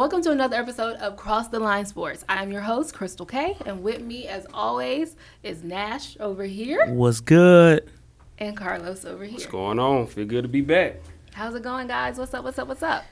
Welcome to another episode of Cross the Line Sports. I'm your host, Crystal K, and with me, as always, is Nash over here What's good? and Carlos over here. What's going on? Feel good to be back. How's it going, guys? What's up? What's up? What's up?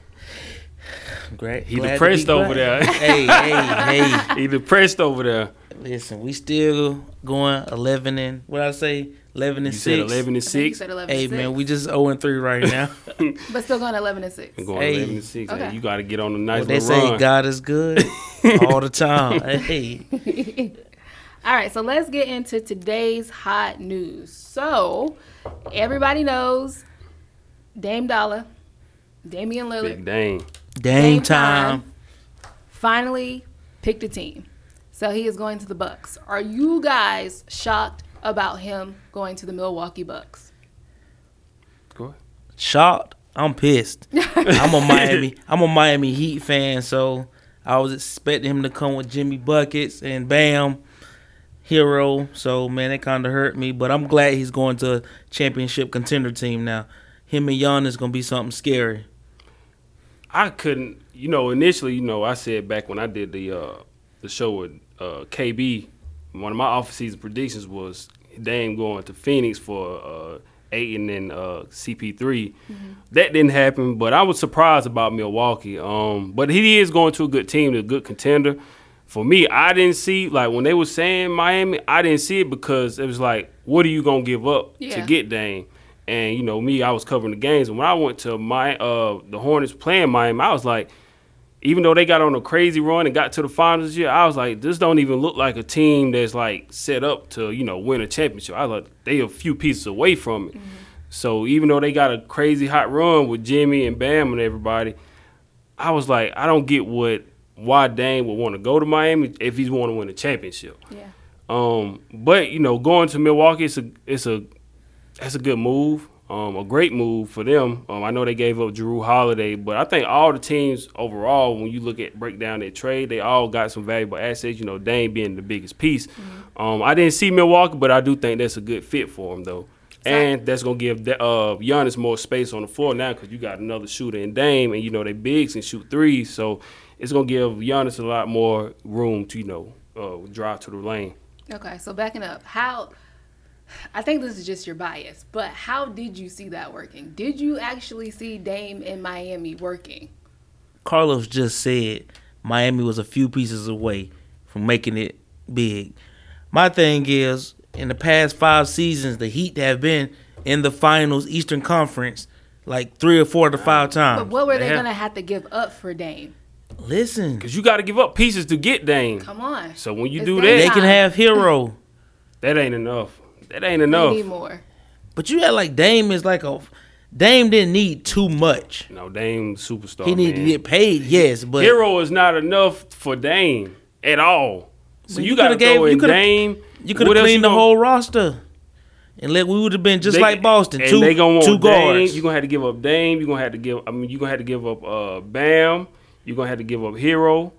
Great. He glad depressed over back. there. hey, hey, hey. He depressed over there. Listen, we still going 11 and, what I say? 11 and You 6. said 11 and I you 6. said 11 Hey, and man, we just 0 and 3 right now. but still going 11 and 6. I'm going Hey. 11 and 6. Okay. Hey, you got to get on a Well, nice they say run. God is good all the time. Hey, All right, so let's get into today's hot news. So, everybody knows Dame Dollar, Damian Lillard, Big Dame. Dame time. finally picked a team. So he is going to the Bucks. Are you guys shocked about him going to the Milwaukee Bucks? Go ahead. Shocked. I'm pissed. I'm a Miami. I'm a Miami Heat fan, so I was expecting him to come with Jimmy buckets and Bam, Herro. So man, it kind of hurt me, but I'm glad he's going to a championship contender team now. Him and Giannis is gonna be something scary. I couldn't, you know, initially, you know, I said back when I did the uh, the show with uh, KB, one of my offseason predictions was Dame going to Phoenix for uh, Ayton and uh, CP3. That didn't happen, but I was surprised about Milwaukee. Um, but he is going to a good team, a good contender. For me, I didn't see like when they were saying Miami, I didn't see it because it was like, what are you gonna give up Yeah. to get Dame? And you know me, I was covering the games, and when I went to my uh the Hornets playing Miami, I was like, even though they got on a crazy run and got to the finals this year, I was like, this don't even look like a team that's like set up to you know win a championship. I like, they a few pieces away from it. So even though they got a crazy hot run with Jimmy and Bam and everybody, I was like, I don't get what why Dame would want to go to Miami if he's want to win a championship. Yeah. Um, but you know, going to Milwaukee, it's a it's a that's a good move. Um, a great move for them. Um, I know they gave up Jrue Holiday, but I think all the teams overall, when you look at break down their trade, they all got some valuable assets. You know, Dame being the biggest piece. Um, I didn't see Milwaukee, but I do think that's a good fit for him though. And that's gonna give the, uh, Giannis more space on the floor now because you got another shooter in Dame, and you know they bigs and shoot threes, so it's gonna give Giannis a lot more room to you know uh, drive to the lane. Okay, so backing up, how I think this is just your bias, but how did you see that working? Did you actually see Dame in Miami working? Carlos just said Miami was a few pieces away from making it big. My thing is, in the past five seasons, the Heat have been in the finals, Eastern Conference, like three or four to five times. But times. what were they They have- going to have to give up for Dame? Listen, Because you got to give up pieces to get Dame. Come on. So when you It's do that, they can have Herro, that ain't enough. That ain't We enough. need more. but you had like Dame is like a Dame didn't need too much. No, Dame superstar. He needed man. to get paid, yes, but Herro is not enough for Dame at all. So Well, you, you got to coulda throw you in coulda- Dame. you could have else cleaned the gonna- whole roster, and let we would have been just they- like Boston, and two they gonna want two Dame. guards. You're gonna have to give up Dame. You're gonna have to give. I mean, you're gonna have to give up uh, Bam. You're gonna have to give up Herro.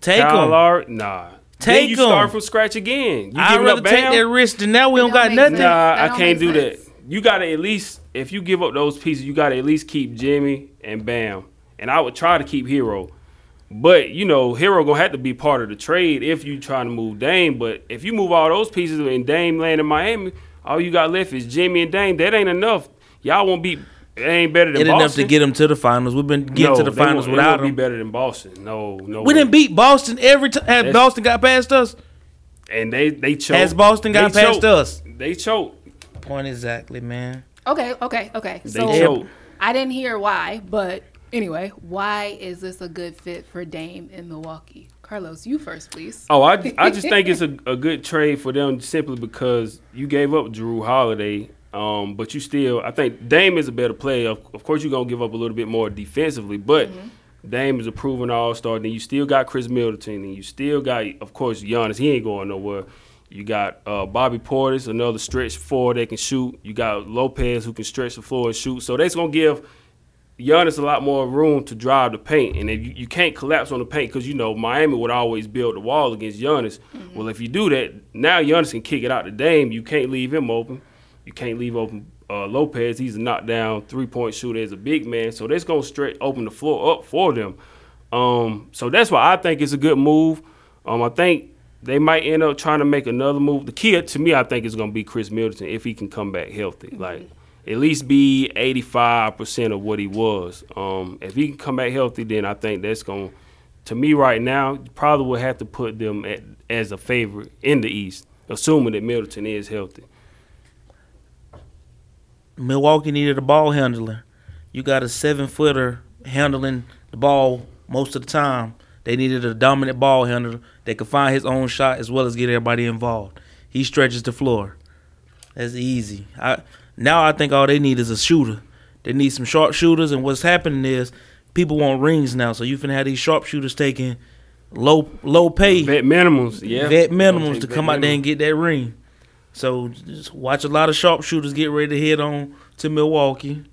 Take Kyle them. Lowry. Nah. Take then you start 'em. from scratch again. You I'd rather take that risk than now we don't don't got nothing. sense. Nah, That I don't can't make do that. You gotta at least if you give up those pieces, you gotta at least keep Jimmy and Bam. And I would try to keep Herro. But you know, Herro gonna have to be part of the trade if you trying to move Dame. But if you move all those pieces and Dame land in Miami, all you got left is Jimmy and Dame. That ain't enough. Y'all won't be. It ain't better than It Boston. enough to get them to the finals. We've been getting no, to the finals won't- they without won't be them. better than Boston. No, no. We way. didn't beat Boston every time. Has That's- Boston got past us? and they they choked. Has Boston got They past choked. us? They choked. Point exactly, man. Okay, okay, okay. They So choked. I didn't hear why, but anyway, why is this a good fit for Dame in Milwaukee? Carlos, you first, please. Oh, I, I just think it's a, a good trade for them simply because you gave up Jrue Holiday, um, but you still I think Dame is a better player. Of, of course, you're gonna give up a little bit more defensively, but Dame is a proven All Star. Then you still got Khris Middleton, and you still got, of course, Giannis. He ain't going nowhere. You got uh, Bobby Portis, another stretch four that can shoot. You got Lopez who can stretch the floor and shoot. So that's gonna give Giannis a lot more room to drive the paint, and if you, you can't collapse on the paint because you know Miami would always build the wall against Giannis. Well, if you do that, now Giannis can kick it out to Dame. You can't leave him open. You can't leave open uh, Lopez. He's a knockdown three point shooter as a big man, so that's gonna stretch open the floor up for them. Um, so that's why I think it's a good move. Um, I think they might end up trying to make another move. The key to me, I think, is going to be Khris Middleton if he can come back healthy. Mm-hmm. Like at least be eighty five percent of what he was. Um, if he can come back healthy, then I think that's going. to To me, right now, you probably would have to put them at, as a favorite in the East, assuming that Middleton is healthy. Milwaukee needed a ball handler. You got a seven footer handling the ball most of the time. They needed a dominant ball handler that could find his own shot as well as get everybody involved. He stretches the floor. That's easy. I now I think all they need is a shooter. They need some sharp shooters, and what's happening is people want rings now. So you finna have these sharpshooters taking low low pay Vet minimums, yeah. vet minimums to come out there and get that ring. So just watch a lot of sharpshooters get ready to head on to Milwaukee,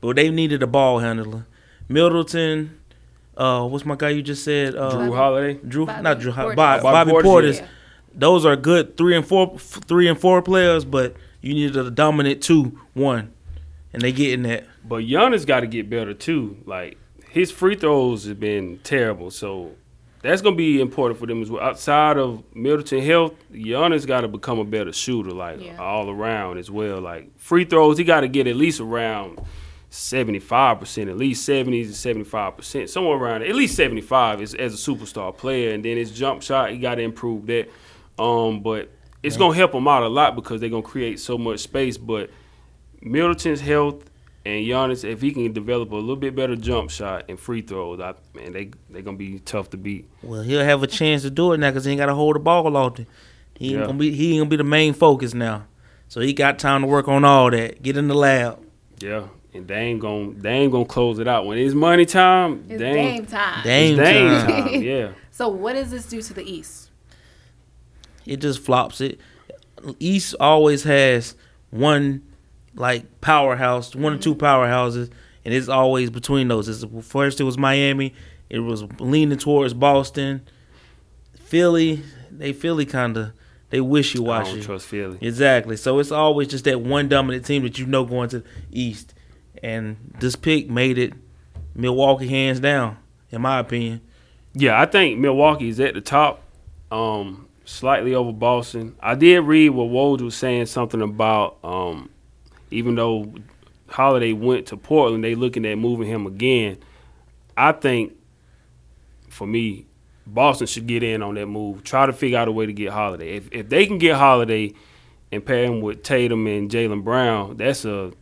but they needed a ball handler. Middleton, uh, what's my guy you just said? Uh, Jrue Holiday. Jrue, Bobby not Jrue, Portis. Bobby, Bobby Bobby Portis, Portis. Yeah. Those are good three and four, three and four players, but you needed a dominant two, one, and they getting that. But Giannis got to get better too. Like his free throws have been terrible, so that's gonna be important for them as well. Outside of Middleton health, Giannis got to become a better shooter, like Yeah. all around as well. Like free throws, he got to get at least around seventy five percent, at least seventy to seventy five percent, somewhere around at least seventy five as as a superstar player. And then his jump shot, he got to improve that. Um, but it's gonna help him out a lot because they're gonna create so much space. But Middleton's health and Giannis, if he can develop a little bit better jump shot and free throws, I, man, they they gonna be tough to beat. Well, he'll have a chance to do it now because he ain't got to hold the ball all day. He ain't Yeah. gonna be he ain't gonna be the main focus now. So he got time to work on all that. Get in the lab. Yeah, and they ain't gonna they ain't gonna close it out when it's money time. It's they ain't, time. Dame it's Dame time. time. Yeah, So what does this do to the East? It just flops it. East always has one like powerhouse, one or two powerhouses, and it's always between those. It's, first it was Miami, it was leaning towards Boston, Philly. They Philly kind of they wishy washy. I don't trust Philly. Exactly. So it's always just that one dominant team that you know going to the East, and this pick made it Milwaukee hands down, in my opinion. Yeah, I think Milwaukee is at the top, um, slightly over Boston. I did read what Woj was saying something about um, even though Holiday went to Portland, they looking at moving him again. I think for me, Boston should get in on that move. Try to figure out a way to get Holiday. If if they can get Holiday and pair him with Tatum and Jaylen Brown, that's a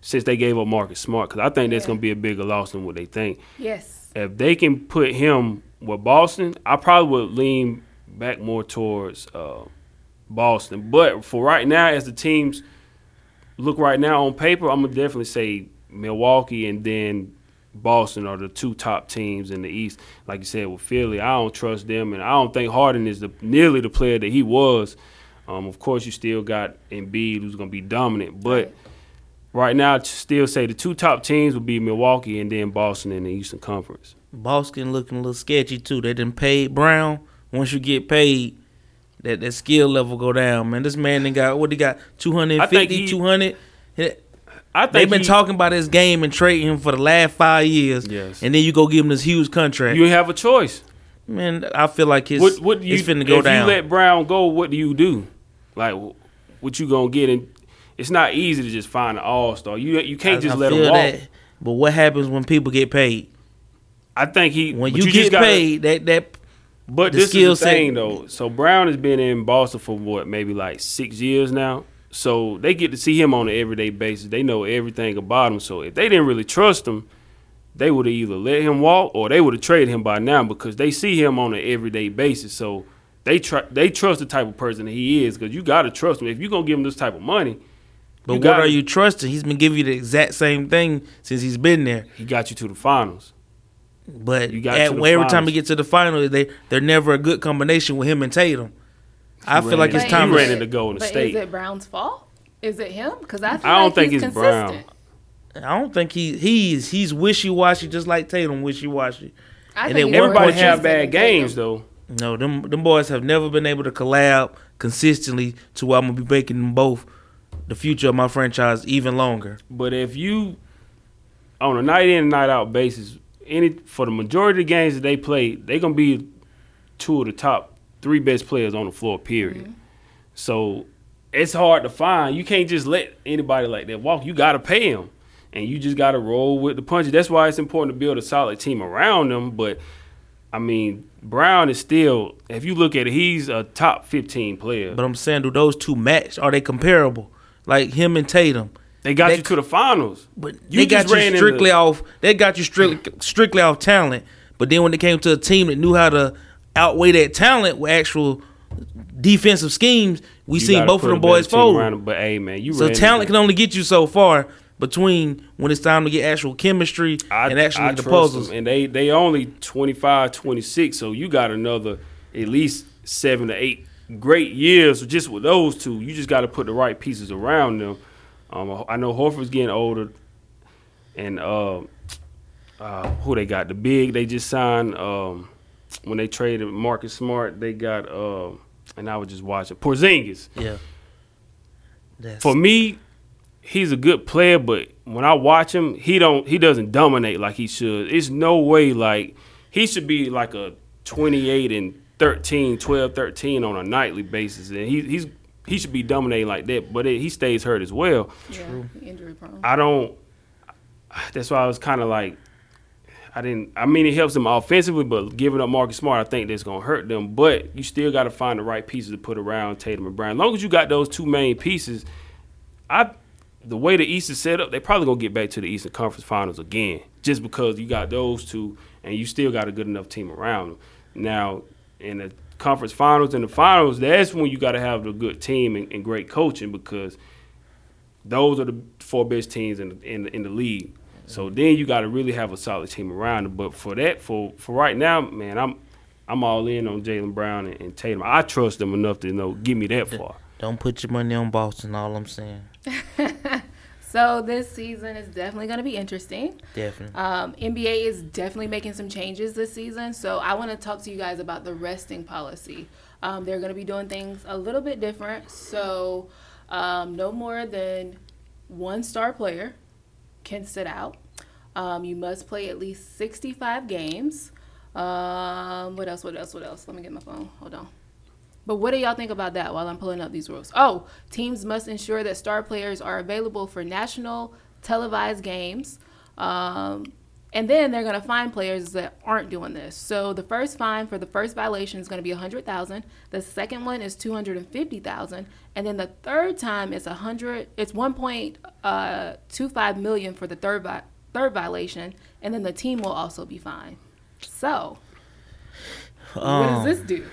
since they gave up Marcus Smart because I think that's going to be a bigger loss than what they think Yes. if they can put him with Boston, I probably would lean back more towards uh, Boston. But for right now, as the teams look right now on paper, I'm gonna definitely say Milwaukee and then Boston are the two top teams in the East. Like you said with Philly, I don't trust them, and I don't think Harden is the nearly the player that he was. Um, of course, you still got Embiid, who's gonna be dominant, but. Right now, I'd still say the two top teams would be Milwaukee and then Boston in the Eastern Conference. Boston looking a little sketchy too. They didn't pay Brown. Once you get paid, that that skill level go down, man. This man done got what he got 250, I think he- 200. I think They've been he- talking about his game and trading him for the last five years. Yes. And then you go give him this huge contract. You have a choice. man, I feel like his What what you it's finna go if down. If you let Brown go? What do you do? Like what you gonna get? And it's not easy to just find an all star. You you can't I- just I let him walk. that. But what happens when people get paid? I think he When you, just get gotta- paid, that that But the this skill is the set- though. So Brown has been in Boston for what maybe like six years now. So they get to see him on an everyday basis. They know everything about him. So if they didn't really trust him, they would have either let him walk or they would have traded him by now because they see him on an everyday basis. So they try they trust the type of person that he is because you got to trust him. If you're gonna give him this type of money, but what gotta- are you trusting? He's been giving you the exact same thing since he's been there. he got you to the finals. But You got at, to the every time we get to the final, they they're never a good combination with him and Tatum. I feel ran like it- it's he time. ran to- it to Golden but State. is it Brown's fault? Is it him? Because I I don't like think he's it's Brown. I don't think he he's he's wishy washy, just like Tatum wishy washy. I And think then he's one more Everybody have bad than games though. No, them them boys have never been able to collab consistently to where I'm gonna be making them both the future of my franchise even longer. But if you on a night in and night out basis, any for the majority of the games that they play, they're gonna be two of the top three best players on the floor. Period. Mm-hmm. So it's hard to find. You can't just let anybody like that walk. You got to pay them, and you just got to roll with the punches. That's why it's important to build a solid team around them. But I mean, Brown is still. If you look at it, he's a top fifteen player. But I'm saying, do those two match? Are they comparable? Like him and Tatum. They got they- you to the finals. But You they got you strictly off. They got you strictly strictly off talent. But then when it came to a team that knew how to outweigh that talent with actual defensive schemes, we seen both of them boys fold. around. But hey, man, you So talent can only get you so far between when it's time to get actual chemistry I, and actually I the puzzles. them. And they they only 25, 26, so you got another at least seven to eight great years just with those two. You just got to put the right pieces around them. Um, I know Horford's getting older, and uh, uh, who they got? The big they just signed um, when they traded Marcus Smart. They got uh, and I was just watching Porzingis. Yeah. That's, For me, he's a good player, but when I watch him, he don't he doesn't dominate like he should. It's no way like he should be like a 28 and 13, 12, 13 on a nightly basis, and he, he's he should be dominating like that. But it, he stays hurt as well. Yeah, injury prone. I don't. That's why I was kind of like, I didn't. I mean, it helps them offensively, but giving up Marcus Smart, I think that's gonna hurt them. But you still got to find the right pieces to put around Tatum and Brown. As long as you got those two main pieces, I. The way the East is set up, they probably gonna get back to the Eastern Conference Finals again, just because you got those two, and you still got a good enough team around them. Now, in the conference finals and the finals, that's when you got to have the good team and, and great coaching because those are the four best teams in the, in the, in the league. So then you got to really have a solid team around them. But for that, for for right now, man, I'm I'm all in on Jaylen Brown and, and Tatum. I trust them enough to you know get me that far. don't put your money on Boston. All I'm saying, So this season is definitely going to be interesting. definitely. Um, NBA is definitely making some changes this season. So I want to talk to you guys about the resting policy. Um, they're going to be doing things a little bit different. So um, no more than one star player can sit out. Um, you must play at least 65 games. Um, what else? What else? What else? Let me get my phone. Hold on. But what do y'all think about that while I'm pulling up these rules? Oh, teams must ensure that star players are available for national televised games. Um, and then they're going to fine players that aren't doing this. So the first fine for the first violation is going to be 100,000. The second one is 250,000, and then the third time is 100 it's 1.25 million for the third vi- third violation, and then the team will also be fined. So, what does Um, this do?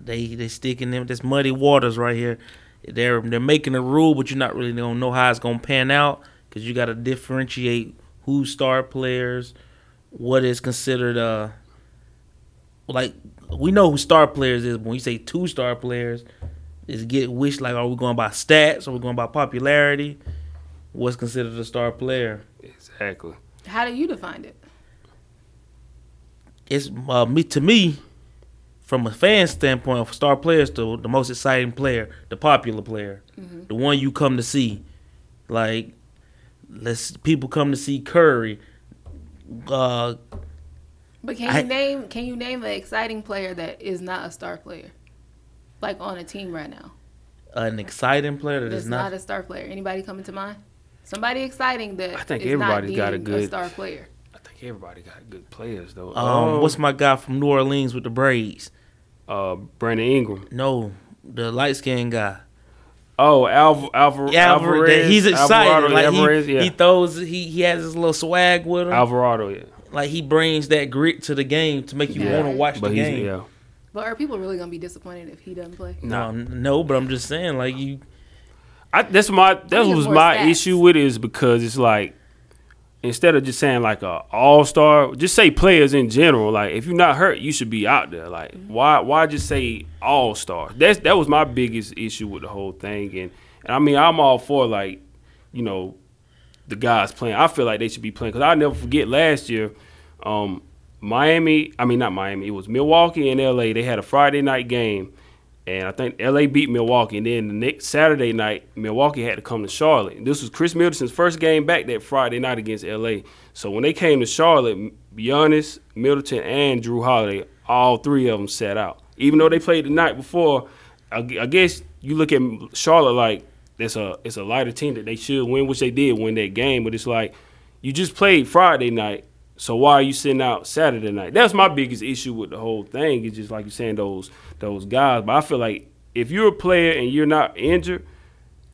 They they sticking them this muddy waters right here. They're they're making a rule, but you're not really gonna know how it's gonna pan out because you got to differentiate who's star players, what is considered uh like we know who star players is. But when you say two star players, is get which like are we going by stats? Are we going by popularity? What's considered a star player? Exactly. How do you define it? it's uh, me to me from a fan standpoint of star players to the most exciting player the popular player the one you come to see like let's people come to see curry uh But can I- you name can you name an exciting player that is not a star player, like on a team right now? an exciting player that That's is not, not a star player. Anybody coming to mind? Somebody exciting that I think is not everybody's got a deemed good- star player. I think everybody got good players though. um what's my guy from new orleans with the braids uh Brandon Ingram? no the light skinned guy Oh, Alv- Alvar- yeah Alvarez. he's excited Alvarado, like Alvarez, he, yeah. he throws he, he has his little swag with him Alvarado, yeah. like he brings that grit to the game to make you Yeah. want to watch But the game yeah. But are people really gonna be disappointed if he doesn't play? No, no, but I'm just saying, like you, I, that's my that was my stats. issue with it is because it's like instead of just saying like a all star, just say players in general. Like if you're not hurt, you should be out there. Like why why just say all star? That's that was my biggest issue with the whole thing. And, and I mean I'm all for like you know the guys playing. I feel like they should be playing because I never forget last year. Um, Miami, I mean not Miami, it was Milwaukee and LA. They had a Friday night game, and I think LA beat Milwaukee. And then the next Saturday night, Milwaukee had to come to Charlotte. This was Khris Middleton's first game back that Friday night against LA. So when they came to Charlotte, Giannis, Middleton, and Jrue Holiday, all three of them sat out. Even though they played the night before, I, I guess you look at Charlotte like it's a it's a lighter team that they should win, which they did win that game. But it's like you just played Friday night, so why are you sitting out Saturday night? That's my biggest issue with the whole thing. It's just like you're saying those those guys. But I feel like if you're a player and you're not injured,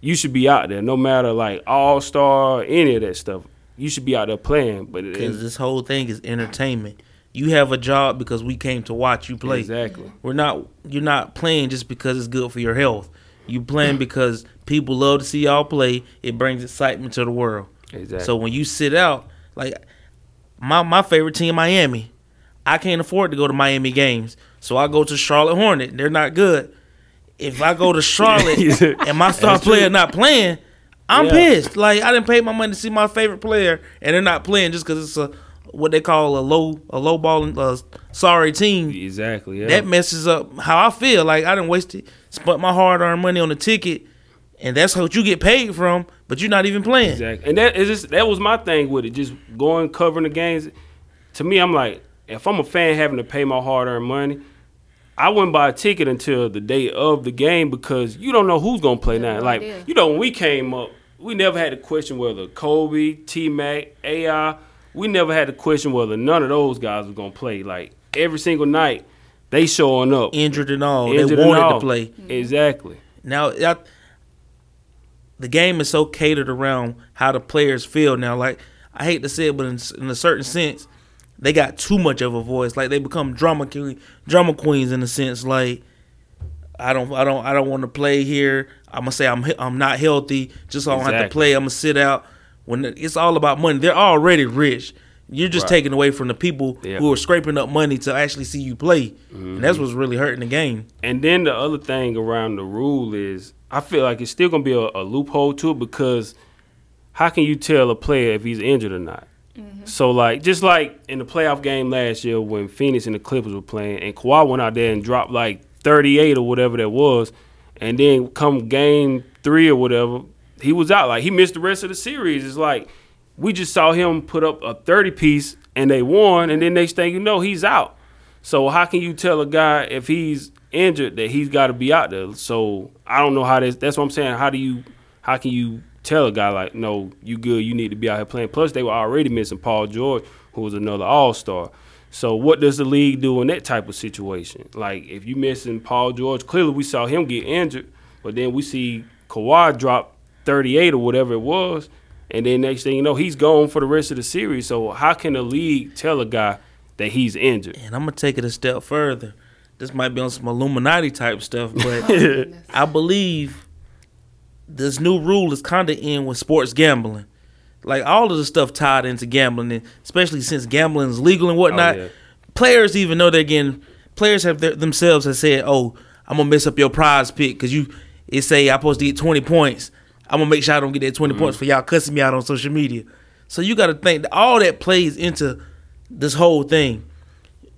you should be out there, no matter like all star, any of that stuff. You should be out there playing. But Because this whole thing is entertainment. You have a job because we came to watch you play. exactly, We're not. You're not playing just because it's good for your health. You playing because people love to see y'all play. It brings excitement to the world. exactly. So when you sit out, like my my favorite team, Miami, I can't afford to go to Miami games, so I go to Charlotte Hornet. They're not good. If I go to Charlotte and my star true. player not playing, I'm Yeah. pissed. Like I didn't pay my money to see my favorite player, and they're not playing just because it's a what they call a low a low balling uh, sorry team. exactly. Yeah. That messes up how I feel. Like I didn't waste it, spent my hard earned money on the ticket, and that's what you get paid from, but you're not even playing. Exactly. And that is just that was my thing with it. Just going covering the games. To me, I'm like, if I'm a fan having to pay my hard earned money, I wouldn't buy a ticket until the day of the game because you don't know who's gonna play now. no Like idea. you know, when we came up, we never had to question whether Kobe, T Mac, AI, we never had to question whether none of those guys were gonna play. Like every single night, they showing up. Injured and all, Injured they wanted all. to play. Mm-hmm. Exactly. Now, I, the game is so catered around how the players feel now. Like I hate to say it, but in, in a certain sense, they got too much of a voice. Like they become drama queen, drama queens in a sense. Like I don't, I don't, I don't want to play here. I'm gonna say I'm, I'm not healthy, just so I don't have to play. I'm gonna sit out. When it's all about money, they're already rich. You're just Right. taking away from the people Yeah. who are scraping up money to actually see you play, and that's mm-hmm. what's really hurting the game. And then the other thing around the rule is, I feel like it's still gonna be a, a loophole to it because how can you tell a player if he's injured or not? Mm-hmm. So like, just like in the playoff game last year when Phoenix and the Clippers were playing, and Kawhi went out there and dropped like 38 or whatever that was, and then come game three or whatever, he was out. Like he missed the rest of the series. It's like we just saw him put up a 30 piece and they won, and then next thing you know, he's out. So how can you tell a guy if he's injured that he's got to be out there? So I don't know how this. That's what I'm saying. How do you? How can you tell a guy like, no, you good? You need to be out here playing. Plus, they were already missing Paul George, who was another All Star. So what does the league do in that type of situation? Like if you missing Paul George, clearly we saw him get injured, but then we see Kawhi drop 38 or whatever it was, and then next thing you know, he's gone for the rest of the series. So how can the league tell a guy that he's injured? And I'm gonna take it a step further. This might be on some Illuminati type stuff, but Oh. I believe this new rule is kind of in with sports gambling. Like all of the stuff tied into gambling, and especially since gambling is legal and whatnot. Oh, yeah. Players even know they're getting. Players have their, themselves have said, "Oh, I'm gonna mess up your prize pick because you it say I'm supposed to get 20 points. I'm gonna make sure I don't get that 20 Mm-hmm. points for y'all cussing me out on social media." So you got to think that all that plays into this whole thing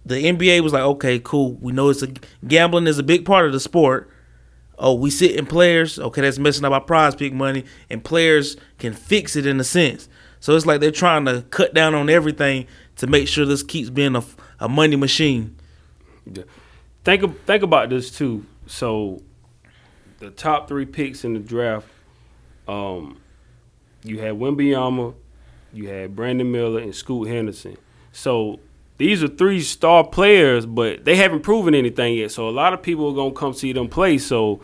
the NBA was like, okay, cool. We know it's a gambling is a big part of the sport. Oh, we sit in players. Okay, that's messing up our prize pick money, and players can fix it in a sense. So it's like they're trying to cut down on everything to make sure this keeps being a, a money machine. think think about this too. So, the top three picks in the draft, um, you had Wimbyama, you had Brandon Miller, and Scoot Henderson. So these are three star players, but they haven't proven anything yet. So a lot of people are gonna come see them play. So,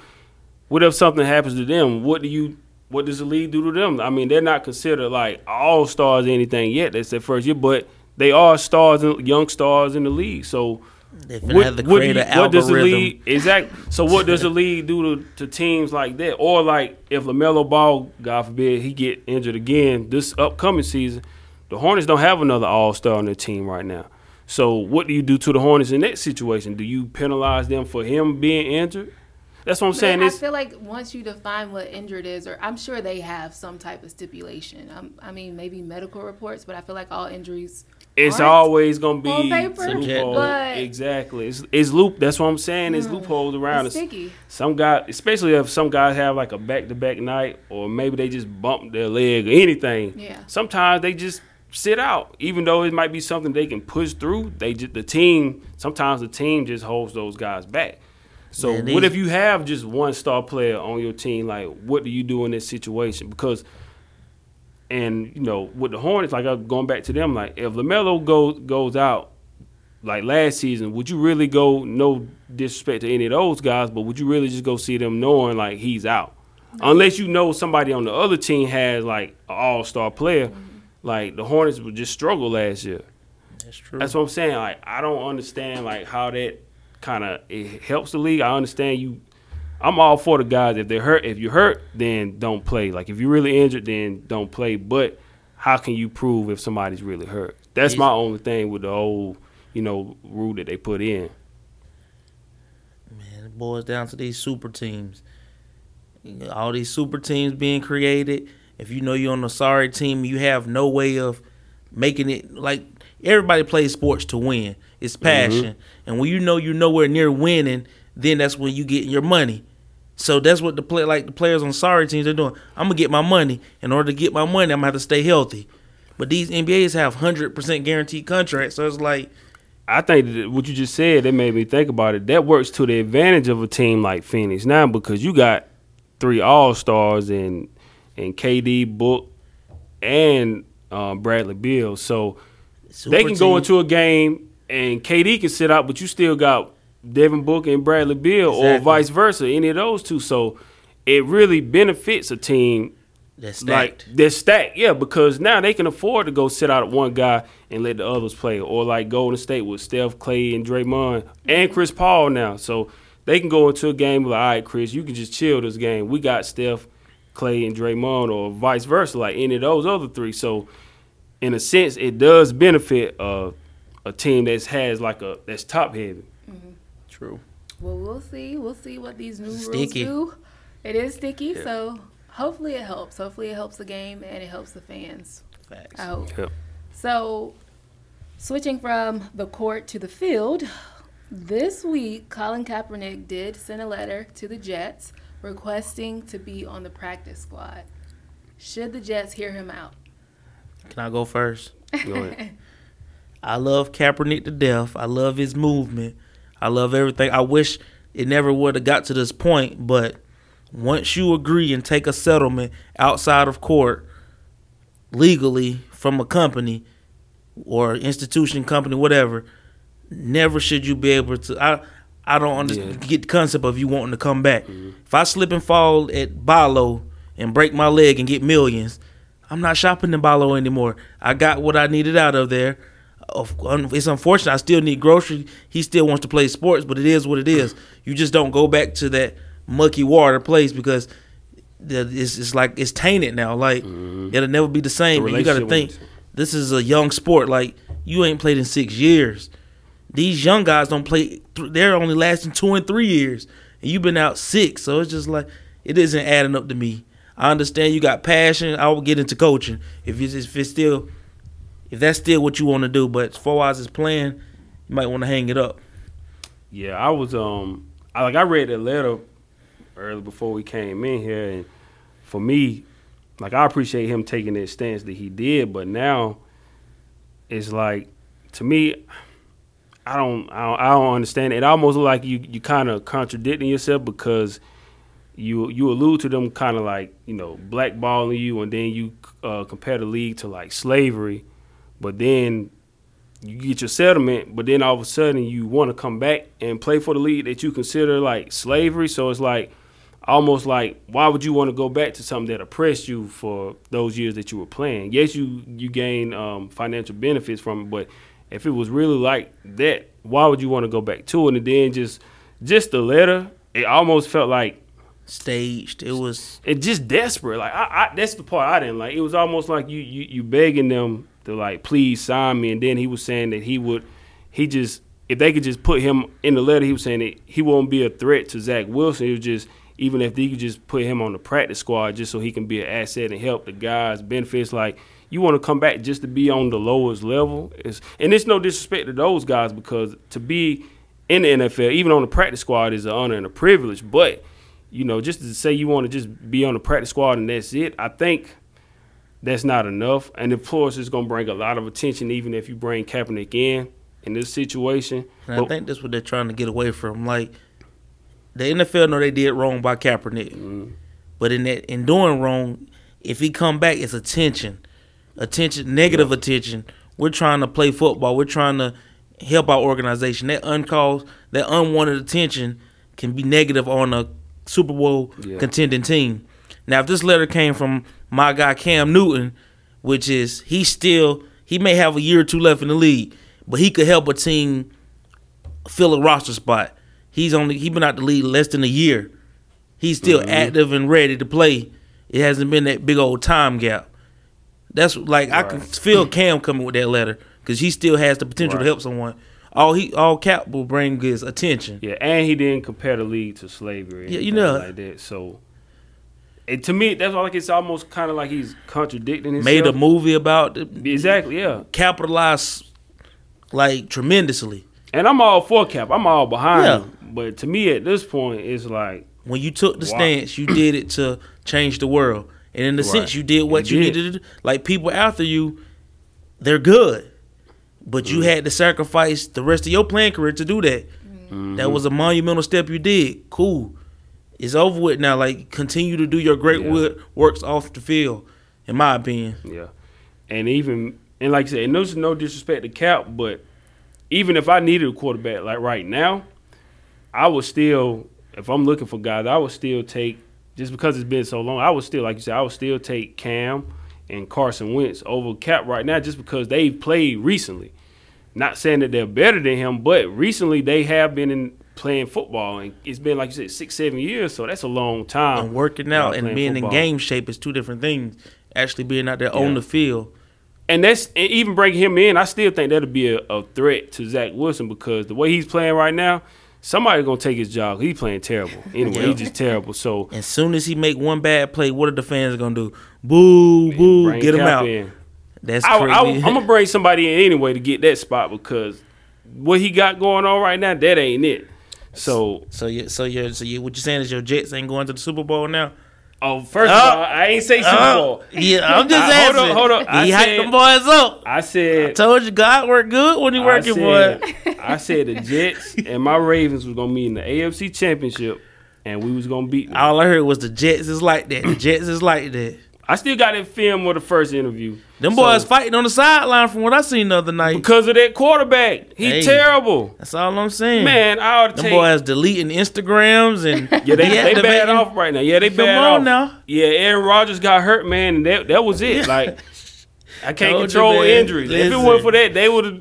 what if something happens to them? What do you? What does the league do to them? I mean, they're not considered like all stars or anything yet. That's their first year, but they are stars, and young stars in the league. So what, do you- what does the league exactly? So what does the league do to, to teams like that? Or like if Lamelo Ball, God forbid, he get injured again this upcoming season, the Hornets don't have another All Star on their team right now. So what do you do to the Hornets in that situation? Do you penalize them for him being injured? That's what I'm saying. I feel like once you define what injured is, or I'm sure they have some type of stipulation. Um, I mean, maybe medical reports, but I feel like all injuries. it's always gonna be on paper, loophole. but- exactly. It's, it's loop. That's what I'm saying. It's loopholes around. It's- sticky. Some guy, especially if some guys have like a back to back night, or maybe they just bump their leg or anything. Yeah. Sometimes they just sit out. Even though it might be something they can push through, they just, the team sometimes the team just holds those guys back. So Man, what if you have just one star player on your team? Like, what do you do in this situation? Because and you know, with the Hornets, like I'm going back to them, like if Lamelo goes goes out like last season, would you really go? No disrespect to any of those guys, but would you really just go see them knowing like he's out? Unless you know somebody on the other team has like an all star player, like the Hornets would just struggle last year. That's true. That's what I'm saying. Like I don't understand like how that kind of it helps the league. I understand you. I'm all for the guys. If they're hurt, if you're hurt, then don't play. Like if you're really injured, then don't play. But how can you prove if somebody's really hurt? That's my only thing with the old, you know, rule that they put in. Man, it boils down to these super teams. All these super teams being created. If you know you're on a sorry team, you have no way of making it like everybody plays sports to win. It's mm-hmm. passion. And when you know you're nowhere near winning, then that's when you get your money. So that's what the play like the players on sorry teams are doing. I'm gonna get my money. In order to get my money, I'm gonna have to stay healthy. But these NBAs have hundred percent guaranteed contracts, so it's like I think that what you just said that made me think about it. That works to the advantage of a team like Phoenix now because you got three All Stars and and KD, Book, and um, Bradley Beal. So super they can go into a game and KD can sit out, but you still got Devin Book and Bradley Beal, or vice versa, any of those two. So it really benefits a team that's like stacked. they're stacked, yeah, because now they can afford to go sit out one guy and let the others play, or like Golden State with Steph, Clay, and Draymond, and Chris Paul now. So they can go into a game like, all right, Chris, you can just chill this game. We got Steph, Clay, and Draymond, or vice versa, like any of those other three. So in a sense, it does benefit uh, a team that has like a that's top heavy. True. Well, we'll see. We'll see what these new Sticky. rules do. It is sticky, so hopefully it helps. Hopefully it helps the game and it helps the fans. Facts. I hope. Yep. So, switching from the court to the field, this week Colin Kaepernick did send a letter to the Jets requesting to be on the practice squad. Should the Jets hear him out? Can I go first? Go ahead. I love Kaepernick to death. I love his movement. I love everything. I wish it never would have got to this point, but once you agree and take a settlement outside of court legally from a company or institution, company, whatever, never should you be able to. I I don't understand Yeah. get the concept of you wanting to come back. If I slip and fall at Bi-Lo and break my leg and get millions, I'm not shopping in Bi-Lo anymore. I got what I needed out of there. It's unfortunate. I still need groceries. He still wants to play sports, but it is what it is. You just don't go back to that mucky water place because it's, it's like it's tainted now. Like mm-hmm. it'll never be the same. The you got to think this is a young sport. Like you ain't played in six years. These young guys don't play. They're only lasting two and three years, and you've been out six. So it's just like it isn't adding up to me. I understand you got passion. I will get into coaching if it's if it's still if that's still what you want to do. But as far as it's playing, you might want to hang it up. Yeah, I was um I like I read that letter early before we came in here and for me, like I appreciate him taking that stance that he did, but now it's like to me I don't I don't, I don't understand it. Almost look like you you kind of contradicting yourself because you you allude to them kind of like you know blackballing you, and then you uh, compare the league to like slavery, but then you get your settlement, but then all of a sudden you want to come back and play for the league that you consider like slavery. So it's like almost like why would you want to go back to something that oppressed you for those years that you were playing? Yes, you you gain um, financial benefits from it, but if it was really like that, why would you want to go back to it? And then just just the letter, it almost felt like Staged. It was it just desperate. Like I, I that's the part I didn't like. It was almost like you you you begging them to like please sign me, and then he was saying that he would he just if they could just put him in the letter, he was saying that he won't be a threat to Zach Wilson. It was just even if they could just put him on the practice squad just so he can be an asset and help the guys benefits like you want to come back just to be on the lowest level it's, and it's no disrespect to those guys because to be in the NFL even on the practice squad is an honor and a privilege but you know, just to say you want to just be on the practice squad and that's it, I think that's not enough. And of course, it's going to bring a lot of attention, even if you bring Kaepernick in in this situation. And I think that's what they're trying to get away from. Like the NFL know they did wrong by Kaepernick, mm, but in that in doing wrong, if he come back, it's attention, attention, negative attention. We're trying to play football. We're trying to help our organization. That uncalled, that unwanted attention can be negative on a Super Bowl Yeah. contending team. Now, if this letter came from my guy Cam Newton, which is he still he may have a year or two left in the league, but he could help a team fill a roster spot. He's only he been out the league less than a year. He's still Mhm. active and ready to play. It hasn't been that big old time gap. That's like I can feel Cam coming with that letter because he still has the potential Right. to help someone. All he all Cap will bring is attention. Yeah, and he didn't compare the league to slavery. Yeah, you know. like that. So, and to me, that's like it's almost kind of like he's contradicting himself. Made a movie about it, exactly, yeah. capitalized like tremendously. And I'm all for Cap. I'm all behind Yeah. him. But to me, at this point, it's like When you took the Wow. stance, you did it to change the world. And in the Right. sense, you did what You you did. needed to do. Like people after you, they're good. But Mm-hmm. you had to sacrifice the rest of your playing career to do that. Mm-hmm. That was a monumental step you did. Cool. It's over with now. Like continue to do your great Yeah. works off the field, in my opinion. Yeah, and even and like I said, and there's no disrespect to Cap, but even if I needed a quarterback like right now, I would still, if I'm looking for guys, I would still take just because it's been so long. I would still, like you said, I would still take Cam and Carson Wentz over Cap right now, just because they've played recently. Not saying that they're better than him, but recently they have been in playing football, and it's been like you said, six, seven years. So that's a long time. And working out and being football. in game shape is two different things. Actually being out there on the field. And that's and even bringing him in, I still think that'll be a, a threat to Zach Wilson because the way he's playing right now, somebody's gonna take his job. He's playing terrible. Anyway, Yeah. he's just terrible. So As soon as he make one bad play, what are the fans gonna do? Boo, boo, get him out. in. That's I, crazy. I, I'm gonna bring somebody in anyway to get that spot because what he got going on right now, that ain't it. So, so you, so you, so you, what you saying is your Jets ain't going to the Super Bowl now? Oh, first Uh, of all, I ain't say Super Uh, Bowl. yeah, I'm just Uh, hold asking. on, hold on. I He hyped said- them boys up. I I said, told you God work good when you I working, said, boy. I said the Jets and my Ravens was gonna meet in the AFC Championship, and we was gonna beat them. All I heard was the Jets is like that. The Jets is like that. I still got that film of the first interview. Them So- boys fighting on the sideline from what I seen the other night. because of that quarterback. He Hey. terrible. That's all I'm saying. Man, I ought to them take. boys deleting Instagrams and yeah, they, they bad off right now. Yeah, they Come bad on off. now. Yeah, Aaron Rodgers got hurt, man, and that that was it. Like I can't you, control man. injuries. If it Listen. wasn't for that, they would have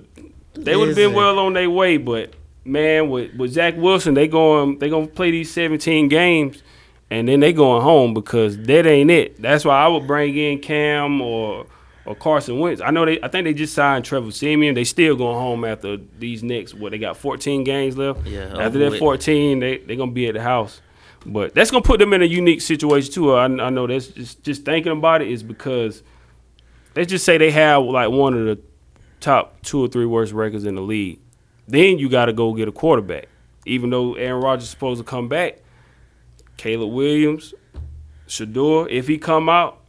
they would have been well on their way. But man, with with Zach Wilson, they going they gonna play these 17 games. And then they going home because that ain't it. That's why I would bring in Cam or or Carson Wentz. I know they. I think they just signed Trevor Siemian. They still going home after these next. What they got? 14 games left. Yeah, After that 14, they they gonna be at the house. But that's gonna put them in a unique situation too. I, I know that's just just thinking about it is because let's just say they have like one of the top two or three worst records in the league. Then you got to go get a quarterback. Even though Aaron Rodgers is supposed to come back, Caleb Williams, Shedeur, if he come out,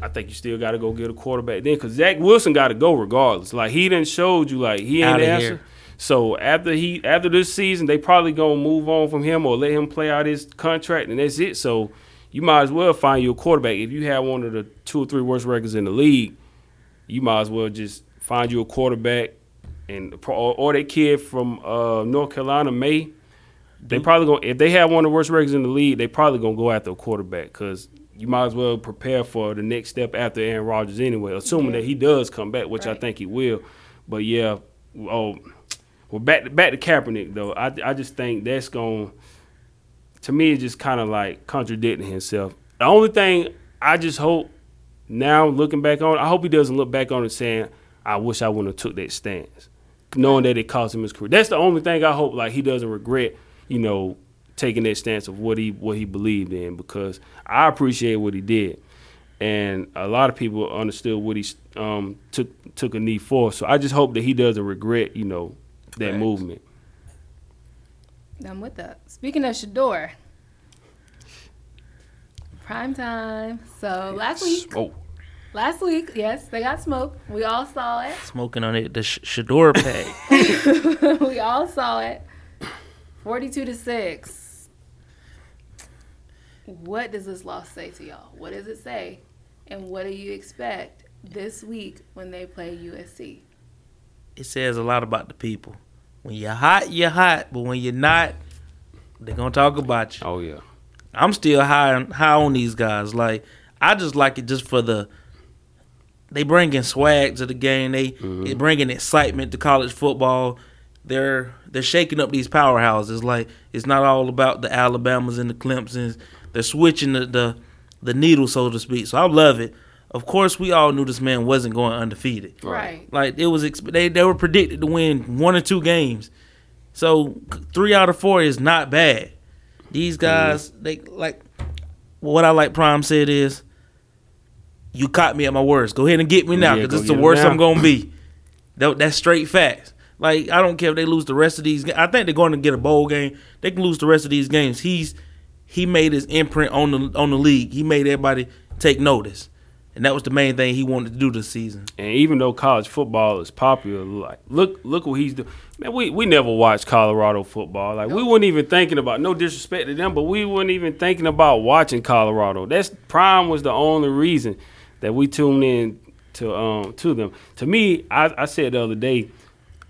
I think you still got to go get a quarterback then because Zach Wilson got to go regardless. Like he didn't showed you like he ain't Outta answer. here. So after he after this season, they probably gonna move on from him or let him play out his contract, and that's it. So you might as well find you a quarterback. If you have one of the two or three worst records in the league, you might as well just find you a quarterback. And or, or that kid from uh, North Carolina, Maye, they probably gonna if they have one of the worst records in the league, they probably gonna go after a quarterback because you might as well prepare for the next step after Aaron Rodgers anyway, assuming Yeah. that he does come back, which I think he will. But yeah, oh, well back to, back to Kaepernick though. I I just think that's going to me it's just kind of like contradicting himself. The only thing I just hope now looking back on, I hope he doesn't look back on it saying, "I wish I wouldn't have took that stance," knowing that it cost him his career. That's the only thing I hope. Like he doesn't regret, you know, taking that stance of what he what he believed in because I appreciate what he did, and a lot of people understood what he um, took took a knee for. So I just hope that he doesn't regret, you know, that Facts. movement. I'm with that. Speaking of Shedeur, Prime time. So last week, Smoke. last week, yes, they got smoked. We all saw it. Smoking on it, the Sh- Shedeur pack. we all saw it. 42 to 6. What does this loss say to y'all? What does it say? And what do you expect this week when they play USC? it says a lot about the people. When you're hot, you're hot, but when you're not, they're gonna talk about you. Oh yeah. I'm still high on, high on these guys. Like I just like it just for the they bringing swag to the game. They mm-hmm. they bringing excitement to college football. They're they're shaking up these powerhouses. Like it's not all about the Alabamas and the Clemsons. They're switching the the, the needle, so to speak. So I love it. Of course, we all knew this man wasn't going undefeated. Right. Like it was, exp- they they were predicted to win one or two games, so three out of four is not bad. These guys, they like what I like. Prime said is, you caught me at my worst. Go ahead and get me now, Yeah, because go it's the worst. I'm gonna be. That, that's straight facts. Like I don't care if they lose the rest of these. I think they're going to get a bowl game. They can lose the rest of these games. He's he made his imprint on the on the league. He made everybody take notice, and that was the main thing he wanted to do this season. And even though college football is popular, like look look what he's doing. Man, we, we never watched Colorado football. Like we weren't even thinking about no disrespect to them, but we weren't even thinking about watching Colorado. That's Prime was the only reason that we tuned in to um to them. To me, I, I said the other day,